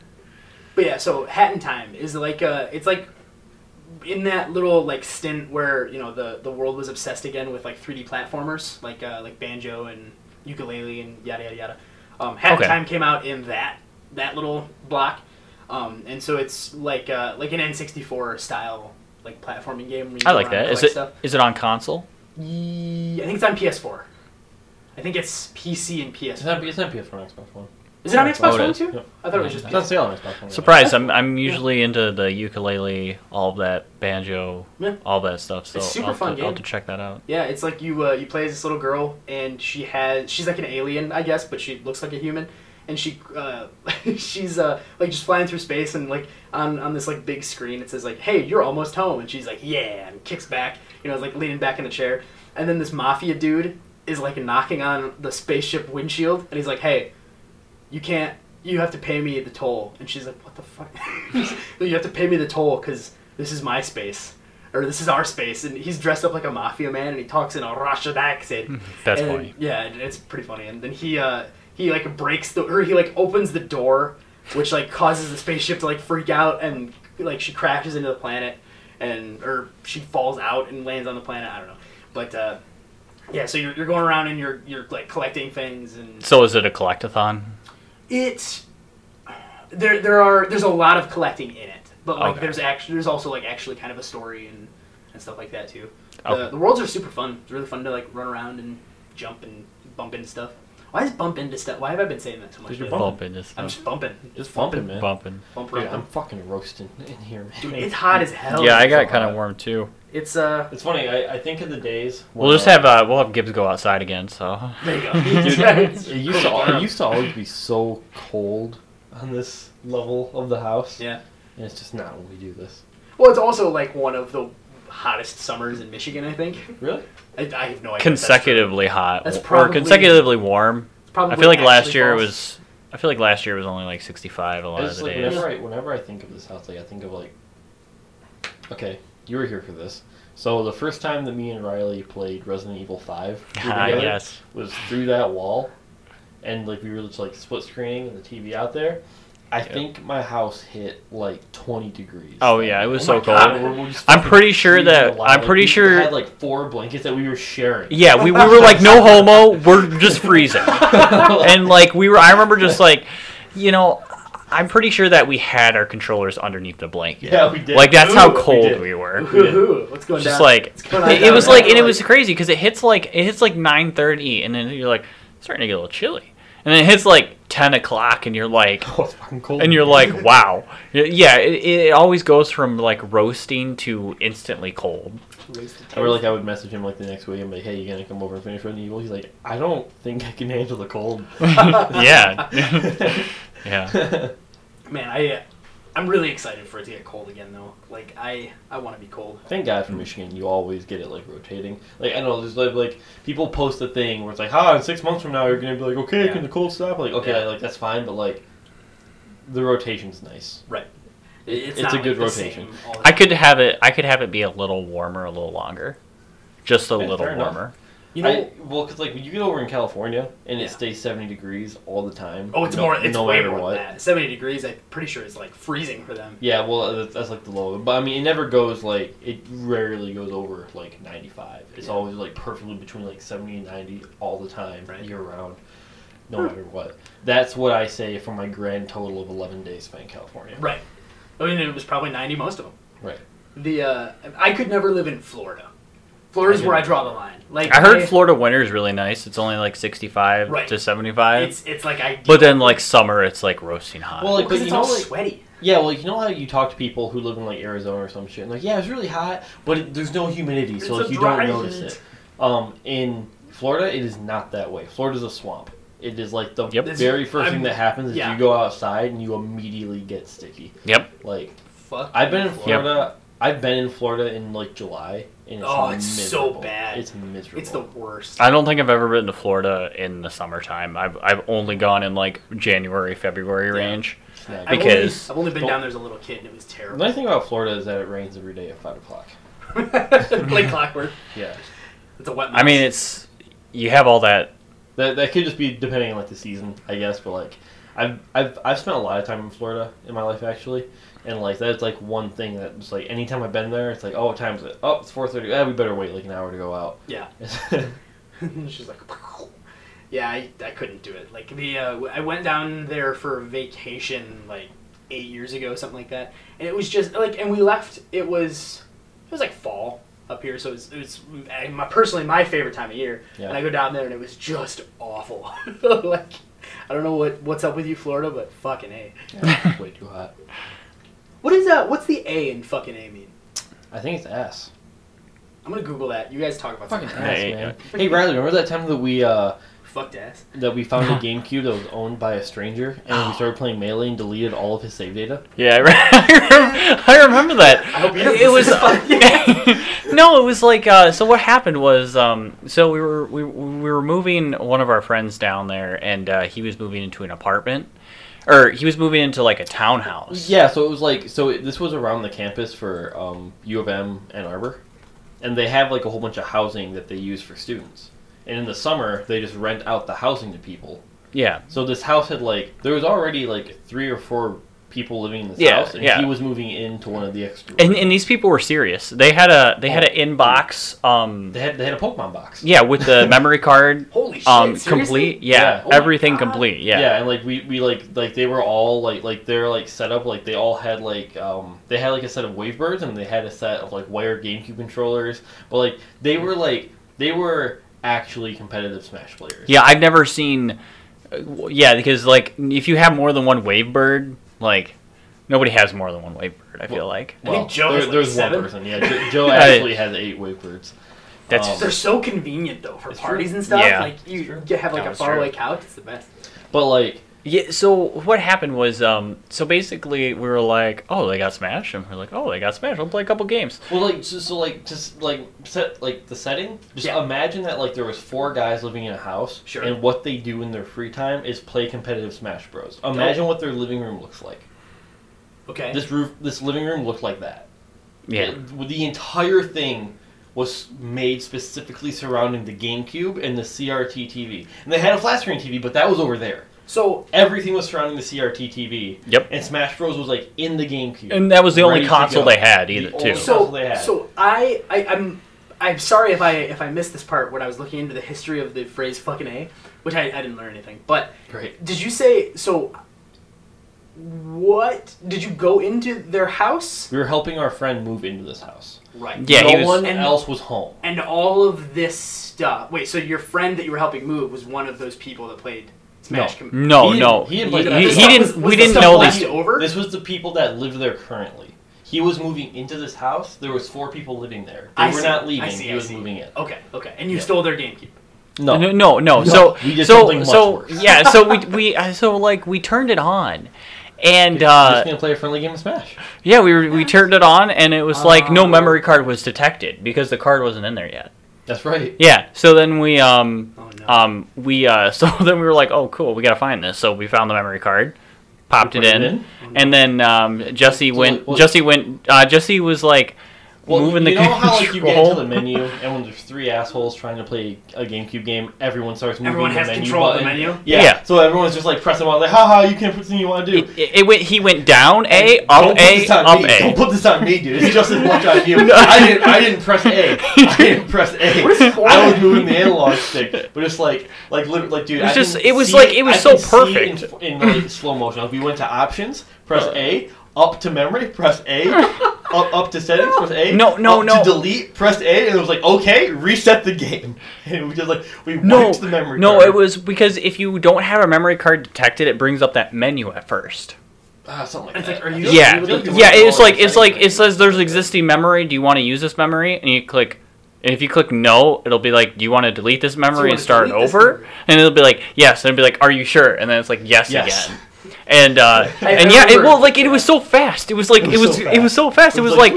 But yeah, so Hat in Time is like uh it's like in that little like stint where you know the the world was obsessed again with like 3D platformers, like uh, like banjo and Yooka-Laylee and yada yada yada. Um, Hat in Okay. Time came out in that that little block, um, and so it's like uh, like an N64 style like platforming game. I like that. Is collect it Stuff. is it on console? Ye- I think it's on PS4. I think it's PC and PS4. not, it's not PS4 and Xbox One. Is it on Xbox One too? Yep. I thought it was just It's the PS4. sale Xbox One. Surprised. I'm I'm usually into the Yooka-Laylee, all of that banjo, Yeah. all that stuff. So It's super I'll, fun have to, I'll have game. to check that out. Yeah, it's like you uh, you play as this little girl, and she has she's like an alien, I guess, but she looks like a human, and she uh, [LAUGHS] she's uh, like just flying through space, and like on on this like big screen, it says like, "Hey, you're almost home," and she's like, "Yeah," and kicks back, you know, like leaning back in the chair, and then this mafia dude is like knocking on the spaceship windshield, and he's like, "Hey, you can't." You have to pay me the toll, and she's like, "What the fuck? [LAUGHS] you have to pay me the toll because this is my space." or this is our space, and he's dressed up like a mafia man, and he talks in a Russian accent. [LAUGHS] That's And, funny. Yeah, it's pretty funny. And then he uh, he like breaks the or he like opens the door, which like causes the spaceship to like freak out, and like she crashes into the planet, and or she falls out and lands on the planet. I don't know, but uh, yeah. So you're, you're going around and you're you're like collecting things, and So is it a collectathon? It there there are there's a lot of collecting in it, but like Okay. there's actually there's also like actually kind of a story and and stuff like that too. The, Okay. the worlds are super fun. It's really fun to like run around and jump and bump into stuff. Why is bump into stuff? Why have I been saying that so much? Did you lately? bump? Bumping this I'm just bumping. Just bumping, man. Bumping. Bumping. Dude. I'm fucking roasting in here, man. Dude, it's hot as hell. Yeah, I got so kind hot. of warm too. It's uh. It's funny. I, I think of the days. We'll just uh, have uh, we'll have Gibbs go outside again. So There you go. [LAUGHS] Dude, it [LAUGHS] used to it used to always be so cold on this level of the house. yeah. And it's just not when we do this. Well, it's also like one of the hottest summers in Michigan. I think. Really? I, I have no idea. if that's true. consecutively hot That's or probably- consecutively warm. It's probably I feel like last actually year it false. was. I feel like last year was only like 65 a lot I of just, the like, days. whenever I whenever I think of this house, like I think of like. Okay, you were here for this. So the first time that me and Riley played Resident Evil Five [LAUGHS] Ah, together yes. was through that wall, and like we were just like split screening the TV out there. I Yep. think my house hit like 20 degrees. Oh, yeah, it was Oh so cold. God. We're- we're I'm pretty sure that- I'm pretty we sure- had like four blankets that we were sharing. Yeah, we, we were like no homo. We're just freezing, [LAUGHS] and like we were. I remember just like, you know, I'm pretty sure that we had our controllers underneath the blanket. Yeah, we did. Like that's how Ooh, we cold did. we were. Ooh, what's going Just down? like it, it was like, and it was crazy because it hits like it hits like 9:30, and then you're like starting to get a little chilly, and then it hits like 10 o'clock, and you're like, [LAUGHS] Oh, it's fucking cold. and you're like, wow, yeah. It, it always goes from like roasting to instantly cold. I really like I would message him like the next week. I'm like, hey, you gonna come over and finish Resident Evil? He's like, I don't think I can handle the cold. [LAUGHS] yeah, [LAUGHS] yeah. Man, I I'm really excited for it to get cold again though. Like I I want to be cold. Thank God for Michigan, you always get it like rotating. Like I know there's like, like people post a thing where it's like, ah, in six months from now you're gonna be like, okay, Yeah. can the cold stop? Like okay, Yeah. like that's fine, but like the rotation's nice. Right. It's not a like good the rotation. same all the I could have it. I could have it be a little warmer, a little longer, just a Yeah, little fair enough. warmer. You know. I, well, because like when you get over in California and Yeah. it stays 70 degrees all the time. oh, it's no- more. It's no way more what. than that. Seventy degrees. I'm pretty sure it's like freezing for them. Yeah, well, uh, that's, that's like the low. But I mean, it never goes like it rarely goes over like 95. It's Yeah. always like perfectly between like 70 and 90 all the time, Right. year round, no matter what. That's what I say for my grand total of 11 days spent in California. Right. I mean, it was probably ninety most of them. Right. The uh, I could never live in Florida. Florida's I where I draw the line. Like I heard I- Florida winter is really nice. It's only like 65 Right. to 75. It's it's like I. but then like summer, it's like roasting hot. Well, like, because but it's you know, all like- sweaty. Yeah, well, you know how you talk to people who live in like Arizona or some shit, and like, yeah, it's really hot, but it, there's no humidity, so It's like you don't notice heat. it. Um, in Florida, it is not that way. Florida's a swamp. It is like the Yep. It's- very 1st I'm- thing that happens is yeah. you go outside and you immediately get sticky. yep. Like Fuck. I've been in Florida. Florida. I've been in Florida in like July, and it's Oh, it's so miserable. bad. It's miserable. It's the worst. I don't think I've ever been to Florida in the summertime. I've I've only gone in like January, February Yeah. range. It's not I've good. because- only, I've only been down there as a little kid and it was terrible. the terrible. nice thing about Florida is that it rains every day at five o'clock. [LAUGHS] like clockwork. Yeah, It's a wet. I mean, it's you have all that. That that could just be depending on like the season, I guess. But like, I've I've I've spent a lot of time in Florida in my life actually, and like that's like one thing that's like anytime I've been there, it's like oh what time is it? Oh it's four thirty. Eh, we better wait like an hour to go out. Yeah. [LAUGHS] [LAUGHS] She's like, [LAUGHS] yeah, I, I couldn't do it. Like the uh, I went down there for vacation like eight years ago, something like that, and it was just like, and we left. It was it was like fall up here, so it was, it was uh, my personally my favorite time of year. Yeah. And I go down there, and it was just awful. [LAUGHS] like I don't know what what's up with you, Florida, but fucking a. Yeah, [LAUGHS] way too hot. What is that? What's the A in fucking a mean? I think it's ass. I'm gonna Google that. You guys talk about Fucking something. ass, man. uh, Hey Riley, remember that time that we uh Fucked ass. that we found a [LAUGHS] GameCube that was owned by a stranger, and we started playing Melee and deleted all of his save data? Yeah, I, [LAUGHS] re- I remember that. I hope you don't it was listen [LAUGHS] no, it was like uh, so. What happened was um, so we were we, we were moving one of our friends down there, and uh, he was moving into an apartment, or he was moving into like a townhouse. Yeah, so it was like so it, this was around the campus for um, U of M Ann Arbor, and they have like a whole bunch of housing that they use for students. And in the summer, they just rent out the housing to people. Yeah, So this house had like there was already like three or four people living in this Yeah, house, and yeah. he was moving into one of the extra. and, and these people were serious. They had a they had an inbox. Um, they had they had a Pokemon box. yeah, with the [LAUGHS] memory card. Holy shit! Um, seriously? complete. Yeah, Yeah. Oh everything complete. Yeah. Yeah, and like we, we like like they were all like like they're like set up like they all had like um they had like a set of Wavebirds and they had a set of like wired GameCube controllers, but like they were like they were actually competitive Smash players. Yeah, I've never seen. uh, Yeah, because like if you have more than one wave bird, like nobody has more than one wave bird. I feel Well, like I think Joe there- has, like, there's seven. one person. Yeah, Jo- Joe [LAUGHS] actually has eight wave birds. that's Um, They're so convenient though for parties true. and stuff. Yeah. Like you you have like No, a faraway true. couch. It's the best. But like yeah. So what happened was, um, so basically we were like, oh, they got Smash, and we're like, oh, they got Smash. We'll play a couple games. well like so, so like just like set like the setting. Just Yeah. imagine that like there was four guys living in a house, Sure. and what they do in their free time is play competitive Smash Bros. Imagine what their living room looks like. Okay. This roof, this living room looked like that. Yeah. It- the entire thing was made specifically surrounding the GameCube and the CRT TV. And they had a flat screen TV, but that was over there. So Everything was surrounding the CRT TV. Yep. And Smash Bros was like in the GameCube. And that was the only console they had either, only too. console so they had. so I, I I'm I'm sorry if I if I missed this part when I was looking into the history of the phrase "fucking a," which I, I didn't learn anything. But Great. did you say so? What did you go into their house? We were helping our friend move into this house. Right. Yeah, no he was- one and- else was home. And all of this stuff. Wait, so your friend that you were helping move was one of those people that played Smash? No. Com- No, He- no, he he, he, he didn't. was- was we didn't know left these. over. This was the people that live there currently. He was moving into this house. There was four people living there. They I were see, not I leaving. see, he I was see. moving in. Okay, okay, and you Yeah. stole their GameCube. No, no, no. No, so, we did so, something much so, worse. yeah. So we, we, uh, so like we turned it on, and We're uh, just gonna play a friendly game of Smash. yeah, we were, we turned it on, and it was like no Oh. memory card was detected because the card wasn't in there yet. That's right. Yeah. So then we, um, no. Um, we, uh, [LAUGHS] so then we were like, oh, cool, we gotta find this. So we found the memory card, popped it in, it in. and then um, Jesse went. Jesse went. Uh, Jesse was like Well, moving you the know how like you get control. into the menu, and when there's three assholes trying to play a GameCube game, everyone starts moving Everyone the has menu control of the button. menu? Yeah. Yeah. So everyone's just like pressing on, like, haha, you can't put something you want to do. It, it, it went. He went down A, Don't up put A, this on up me. A. Don't put this on me, dude. It's just as much on you. I didn't. I didn't press A. I [LAUGHS] didn't press A. What is I was moving the analog stick, but it's like, like, literally, like, dude. It was I just- it was like- it was I so can see perfect. in, in like slow motion. If we went to options, press uh. A. Up to memory, press A. [LAUGHS] up, up to settings, press A. No, no, up no. To delete, press A, and it was like, okay, reset the game. [LAUGHS] And we just like we No, wiped the memory. no, card. it was because if you don't have a memory card detected, it brings up that menu at first. ah, something like It's that. like, are you- feel Yeah, like yeah. It's like it's like it says there's existing memory. Do you want to use this memory? And you click. And if you click no, it'll be like, do you want to delete this memory wanna and start over? And it'll be like, yes. And it'll be like, are you sure? And then it's like, yes, Yes. again. And uh, and yeah, it, remember- well, like it was so fast. It was like It it was was so it was so fast. It was like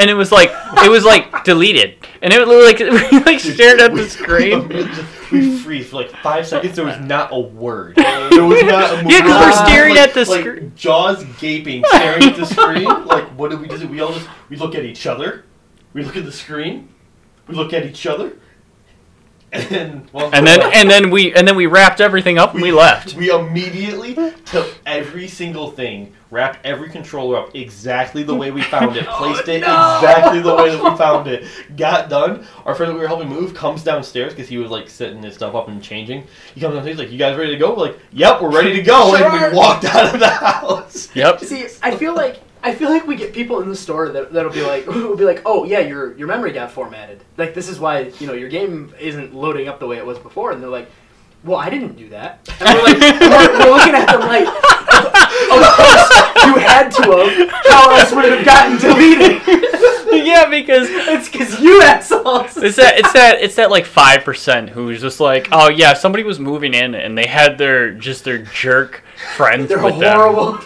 and it was like it was like [LAUGHS] deleted. And it was like [LAUGHS] we like stared at the We- screen. [LAUGHS] we freeze for like five seconds. There was not a word. There was not a Yeah, 'cause we're staring like, at the like, screen. jaws gaping, staring at the screen. Like, what do we do? We all just we look at each other. We look at the screen. We look at each other. And, well, And then and then we and then we wrapped everything up and we left. We immediately took every single thing, wrapped every controller up exactly the way we found it, [LAUGHS] oh, placed it no. exactly the way that we found it. Got done. Our friend that we were helping move comes downstairs because he was like setting his stuff up and changing. He comes downstairs, he's like, "You guys ready to go?" We're like, "Yep, we're ready to go." And we walked out of the [LAUGHS] house. Yep. See, I feel like I feel like we get people in the store that that'll be like, will [LAUGHS] be like, oh yeah, your your memory got formatted. Like this is why you know your game isn't loading up the way it was before, and they're like, well, I didn't do that. And we're like, [LAUGHS] we're, we're looking at them like, of course you had to have. How else would it have gotten deleted? [LAUGHS] yeah, because it's because you assholes. it's that it's that it's that like five percent who's just like, oh yeah, somebody was moving in and they had their just their jerk friends They're with them horrible.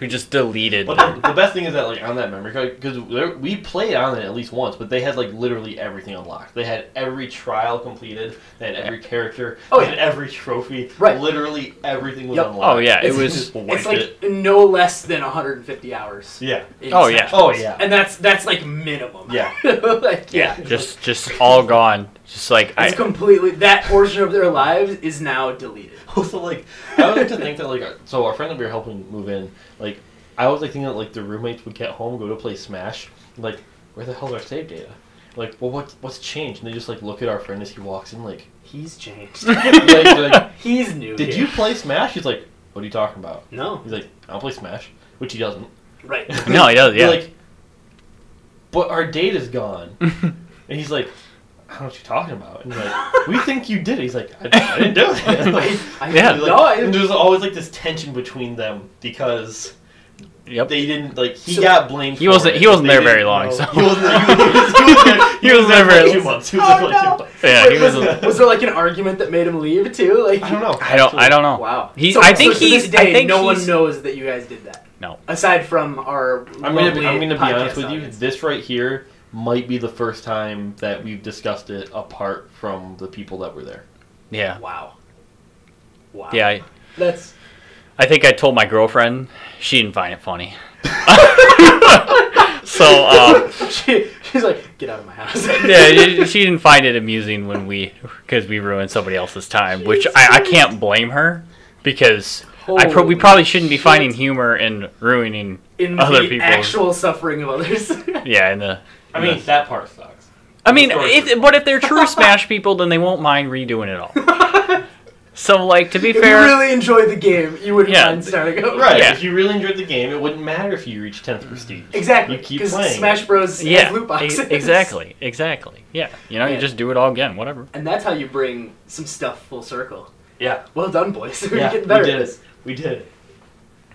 Who just deleted. But the, the best thing is that like on that memory card because we played on it at least once, but they had like literally everything unlocked. They had every trial completed. They had every character. Oh, they yeah. had every trophy. Right. Literally everything was Yep. unlocked. Oh yeah, it It's- was. Just It's like it. no less than 150 hours. Yeah. Oh, yeah. Oh yeah. And that's that's like minimum. Yeah. [LAUGHS] like, Yeah, just just all gone. Just like It's I. completely that portion of their lives is now deleted. [LAUGHS] Also, like, I would like to think that, like, uh, so our friend that we were helping move in, like, I was like thinking that, like, the roommates would get home, go to play Smash, like, where the hell's our save data? Like, well, what, what's changed? And they just, like, look at our friend as he walks in, like, He's changed. yeah, he's [LAUGHS] like, [LAUGHS] He's new. did here. you play Smash? He's like, what are you talking about? No. He's like, I don't play Smash, which he doesn't. Right. No, he does. We're Yeah. like, but our data's gone. and he's like, I don't know what you're talking about. And he's like, [LAUGHS] we think you did it. He's like, I, I didn't do it. [LAUGHS] [LAUGHS] Like, I, Yeah. Like, No, and there's always like this tension between them because yep. they didn't like he So- got blamed. He wasn't- it, he wasn't there very long, know. so- he wasn't. There, he, was, he, was, there. He, He was there for two months. He oh, was Oh, there for like no. two months. Yeah, Wait, he was. was, was there like an argument that made him leave too? Like I don't know. I don't. I don't know. Wow. He. So- I think so he's. this day, I think no one knows that you guys did that. No. Aside from our. I'm gonna. Be, I'm gonna be honest with you. audience. This right here might be the first time that we've discussed it apart from the people that were there. Yeah. Wow. Wow. Yeah. I, That's. I think I told my girlfriend. She didn't find it funny. [LAUGHS] so um, [LAUGHS] she, she's like, get out of my house. [LAUGHS] yeah, she- she didn't find it amusing when we because we ruined somebody else's time, which I, I can't blame her because I pro- we probably shouldn't be shit. finding humor in ruining in other the people's- actual suffering of others. yeah in the. I mean, that part sucks. I mean, if, but if they're [LAUGHS] true Smash people, then they won't mind redoing it all. [LAUGHS] So, like, to be fair if you really enjoy the game, you wouldn't Yeah. mind starting over. Right. Yeah. If you really enjoyed the game, it wouldn't matter if you reached 10th prestige. Exactly. You keep Because playing. Smash Bros. yeah, has loot boxes. e- exactly, exactly, yeah. You know, you just do it all again, whatever. And that's how you bring some stuff full circle. Yeah. Well done, boys. [LAUGHS] We're Yeah, getting we better did at it. We did it.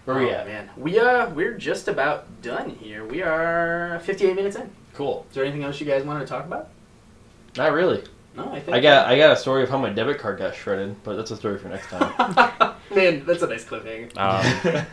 Where we Oh, at? man. We uh we're just about done here. We are 58 minutes in. Cool. Is there anything else you guys wanted to talk about? Not really. No, I think I got I got a story of how my debit card got shredded, but that's a story for next time. [LAUGHS] Man, that's a nice cliffhanger. Um,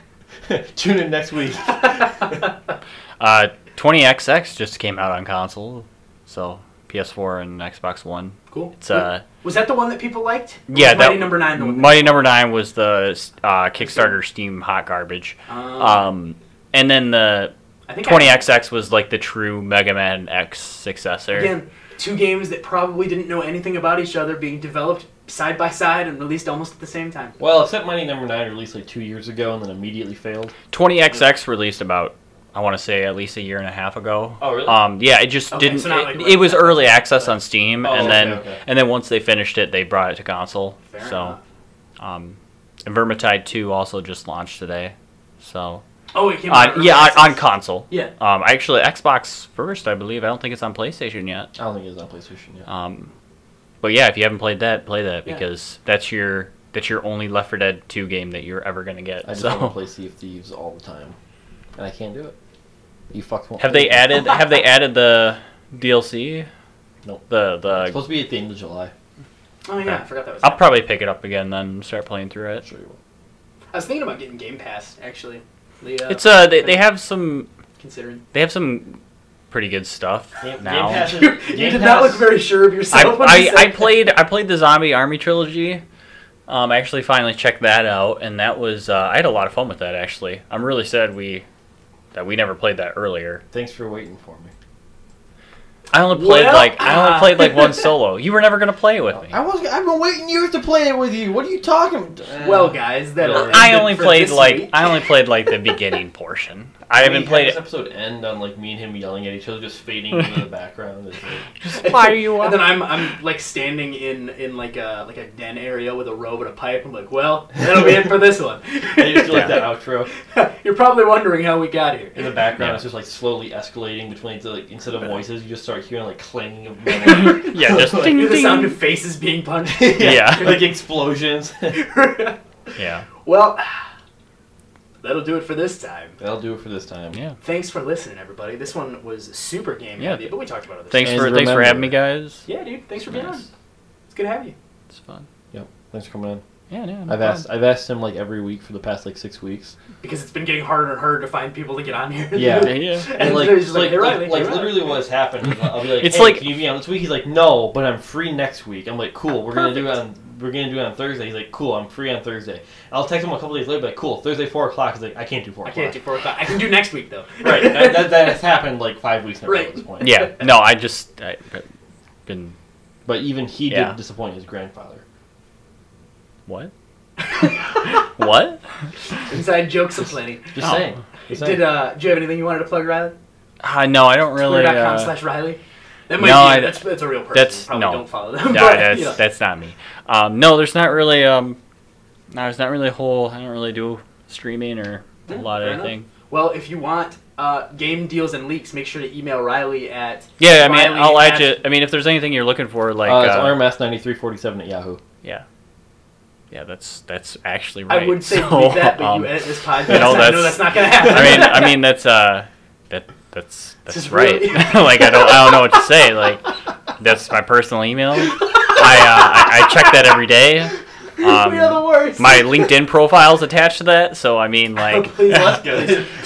[LAUGHS] Tune in next week. [LAUGHS] uh, 20XX just came out on console, so PS4 and Xbox One. cool. It's uh, was that the one that people liked? Or yeah, was that Mighty number nine. The one that- Mighty Number Nine was the uh, Kickstarter Steam hot garbage. Um, Um, and then the I think 20XX was like the true Mega Man X successor. Again, two games that probably didn't know anything about each other being developed side by side and released almost at the same time. well, except Mighty Number Nine released like two years ago and then immediately failed. 20XX released about I want to say at least a year and a half ago. Oh, really? Um, yeah, it just Okay, didn't. so not it, like it was early access on Steam, Oh, and okay, then okay. and then once they finished it, they brought it to console. Fair so, enough. um, and Vermintide 2 also just launched today. So, Oh, it came out on, yeah, on, on console. Yeah. Um, actually, Xbox first, I believe. I don't think it's on PlayStation yet. I don't think it's on PlayStation yet. Um, but yeah, if you haven't played that, play that Yeah. because that's your that's your only Left 4 Dead 2 game that you're ever gonna get. I just so, want to play [LAUGHS] Sea of Thieves all the time, and I can't do it. You fucks won't. have play they it. added have they added the DLC? Nope. The It's the supposed to be at the end of July. Oh yeah, I forgot that was. I'll probably pick it up again then start playing through it. sure you will. I was thinking about getting Game Pass actually. The, uh, It's uh they, they have some considering. they have some pretty good stuff Game, now. Game Pass is, [LAUGHS] You, Game you did Pass, not look very sure of I, yourself. when [LAUGHS] you I, said I played I played the Zombie Army trilogy. Um, I actually finally checked that out, and that was uh, I had a lot of fun with that. Actually, I'm really sad we that we never played that earlier. Thanks for waiting for me. I only played Well, like I only played like one [LAUGHS] solo. You were never gonna play it with me. I was. I've been waiting years to play it with you. What are you talking? Uh, well, guys, that I only played like I only played like the beginning [LAUGHS] portion. I haven't played This it. episode end on like me and him yelling at each other, just fading into the [LAUGHS] background. It's like, Why are you? And then I'm I'm like standing in in like a like a den area with a robe and a pipe. I'm like, well, that'll be it for this one. I just do like Yeah. that outro. You're probably wondering how we got here. In the background, Yeah. it's just like slowly escalating between the, like instead of uh, voices, you just start hearing like clanging of metal. [LAUGHS] Yeah, just [LAUGHS] Like, ding, Hear the sound of faces being punched. [LAUGHS] Yeah. like explosions. Yeah, well, [SIGHS] that'll do it for this time. That'll do it for this time. yeah. Thanks for listening, everybody. This one was super game Yeah. heavy, but we talked about other Thanks for thanks for having me, guys. Yeah, dude. Thanks for being Nice. on. It's good to have you. It's fun. Yep. Thanks for coming on. Yeah, yeah. no I've asked. I've asked him like every week for the past like six weeks. Because it's been getting harder and harder to find people to get on here. Yeah. Yeah, [LAUGHS] yeah. And like, he's just like, "Hey, like, like hey, literally what has happened is I'll be like, It's hey, like- can you be on this week? He's like, no, but I'm free next week. I'm like, cool. We're gonna do it on we're gonna do it on Thursday. He's like, cool. I'm free on Thursday. I'll text him a couple days later, like, cool. Thursday four o'clock. He's like, I can't do four I o'clock. can't do four o'clock. I can do next week though. right. That, that, that has happened like five weeks in a row Right. at this point. Yeah, no, I just I, been But even he Yeah. did disappoint his grandfather. What? [LAUGHS] what? Inside jokes aplenty. Just Oh. saying. Just saying. Did uh, do you have anything you wanted to plug, Riley? Uh, no, I don't really. Twitter.com Uh, slash Riley. That might no, be, I- that's, that's a real person. that's- Probably no. don't follow them. [LAUGHS] no, but, that's you know. that's not me. Um, no, there's not really. Um, no, there's not really a whole. I don't really do streaming or a lot of fair enough. anything. Well, if you want uh, game deals and leaks, make sure to email Riley at Yeah, I mean, Riley I'll add at- you. I mean, if there's anything you're looking for, like, uh, it's uh, RMS ninety three forty seven at Yahoo. yeah, yeah, that's that's actually right. I would say [LAUGHS] So, that, but um, you edit this podcast. you know, I know that's- not gonna happen. I mean, I mean, that's uh, that that's that's right. really- [LAUGHS] like, I don't, I don't know what to say. Like, that's my personal email. I uh, I, I check that every day. [LAUGHS] we are the Um, worst. my LinkedIn profile's attached to that, so I mean, like, That's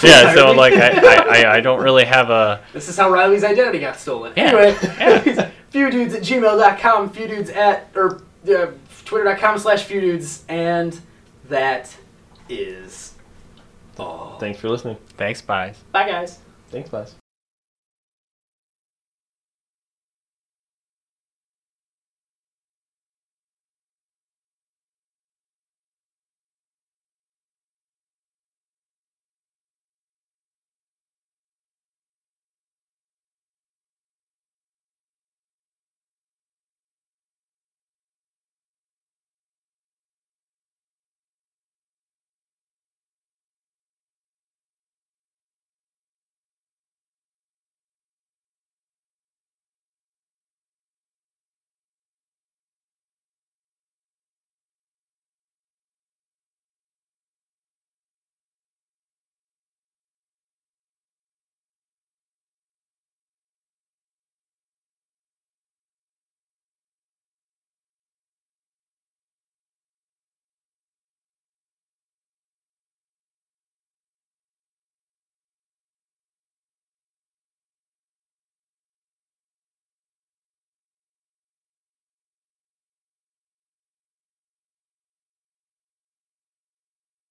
yeah. So like, I, I, I, I don't really have a. This is how Riley's identity got stolen. Yeah. Anyway, Yeah. fewdoods at gmail.com, fewdoods at, or uh, twitter.com slash fewdoods, and that is all. Thanks for listening. Thanks, bye. Bye, guys. Thanks, guys.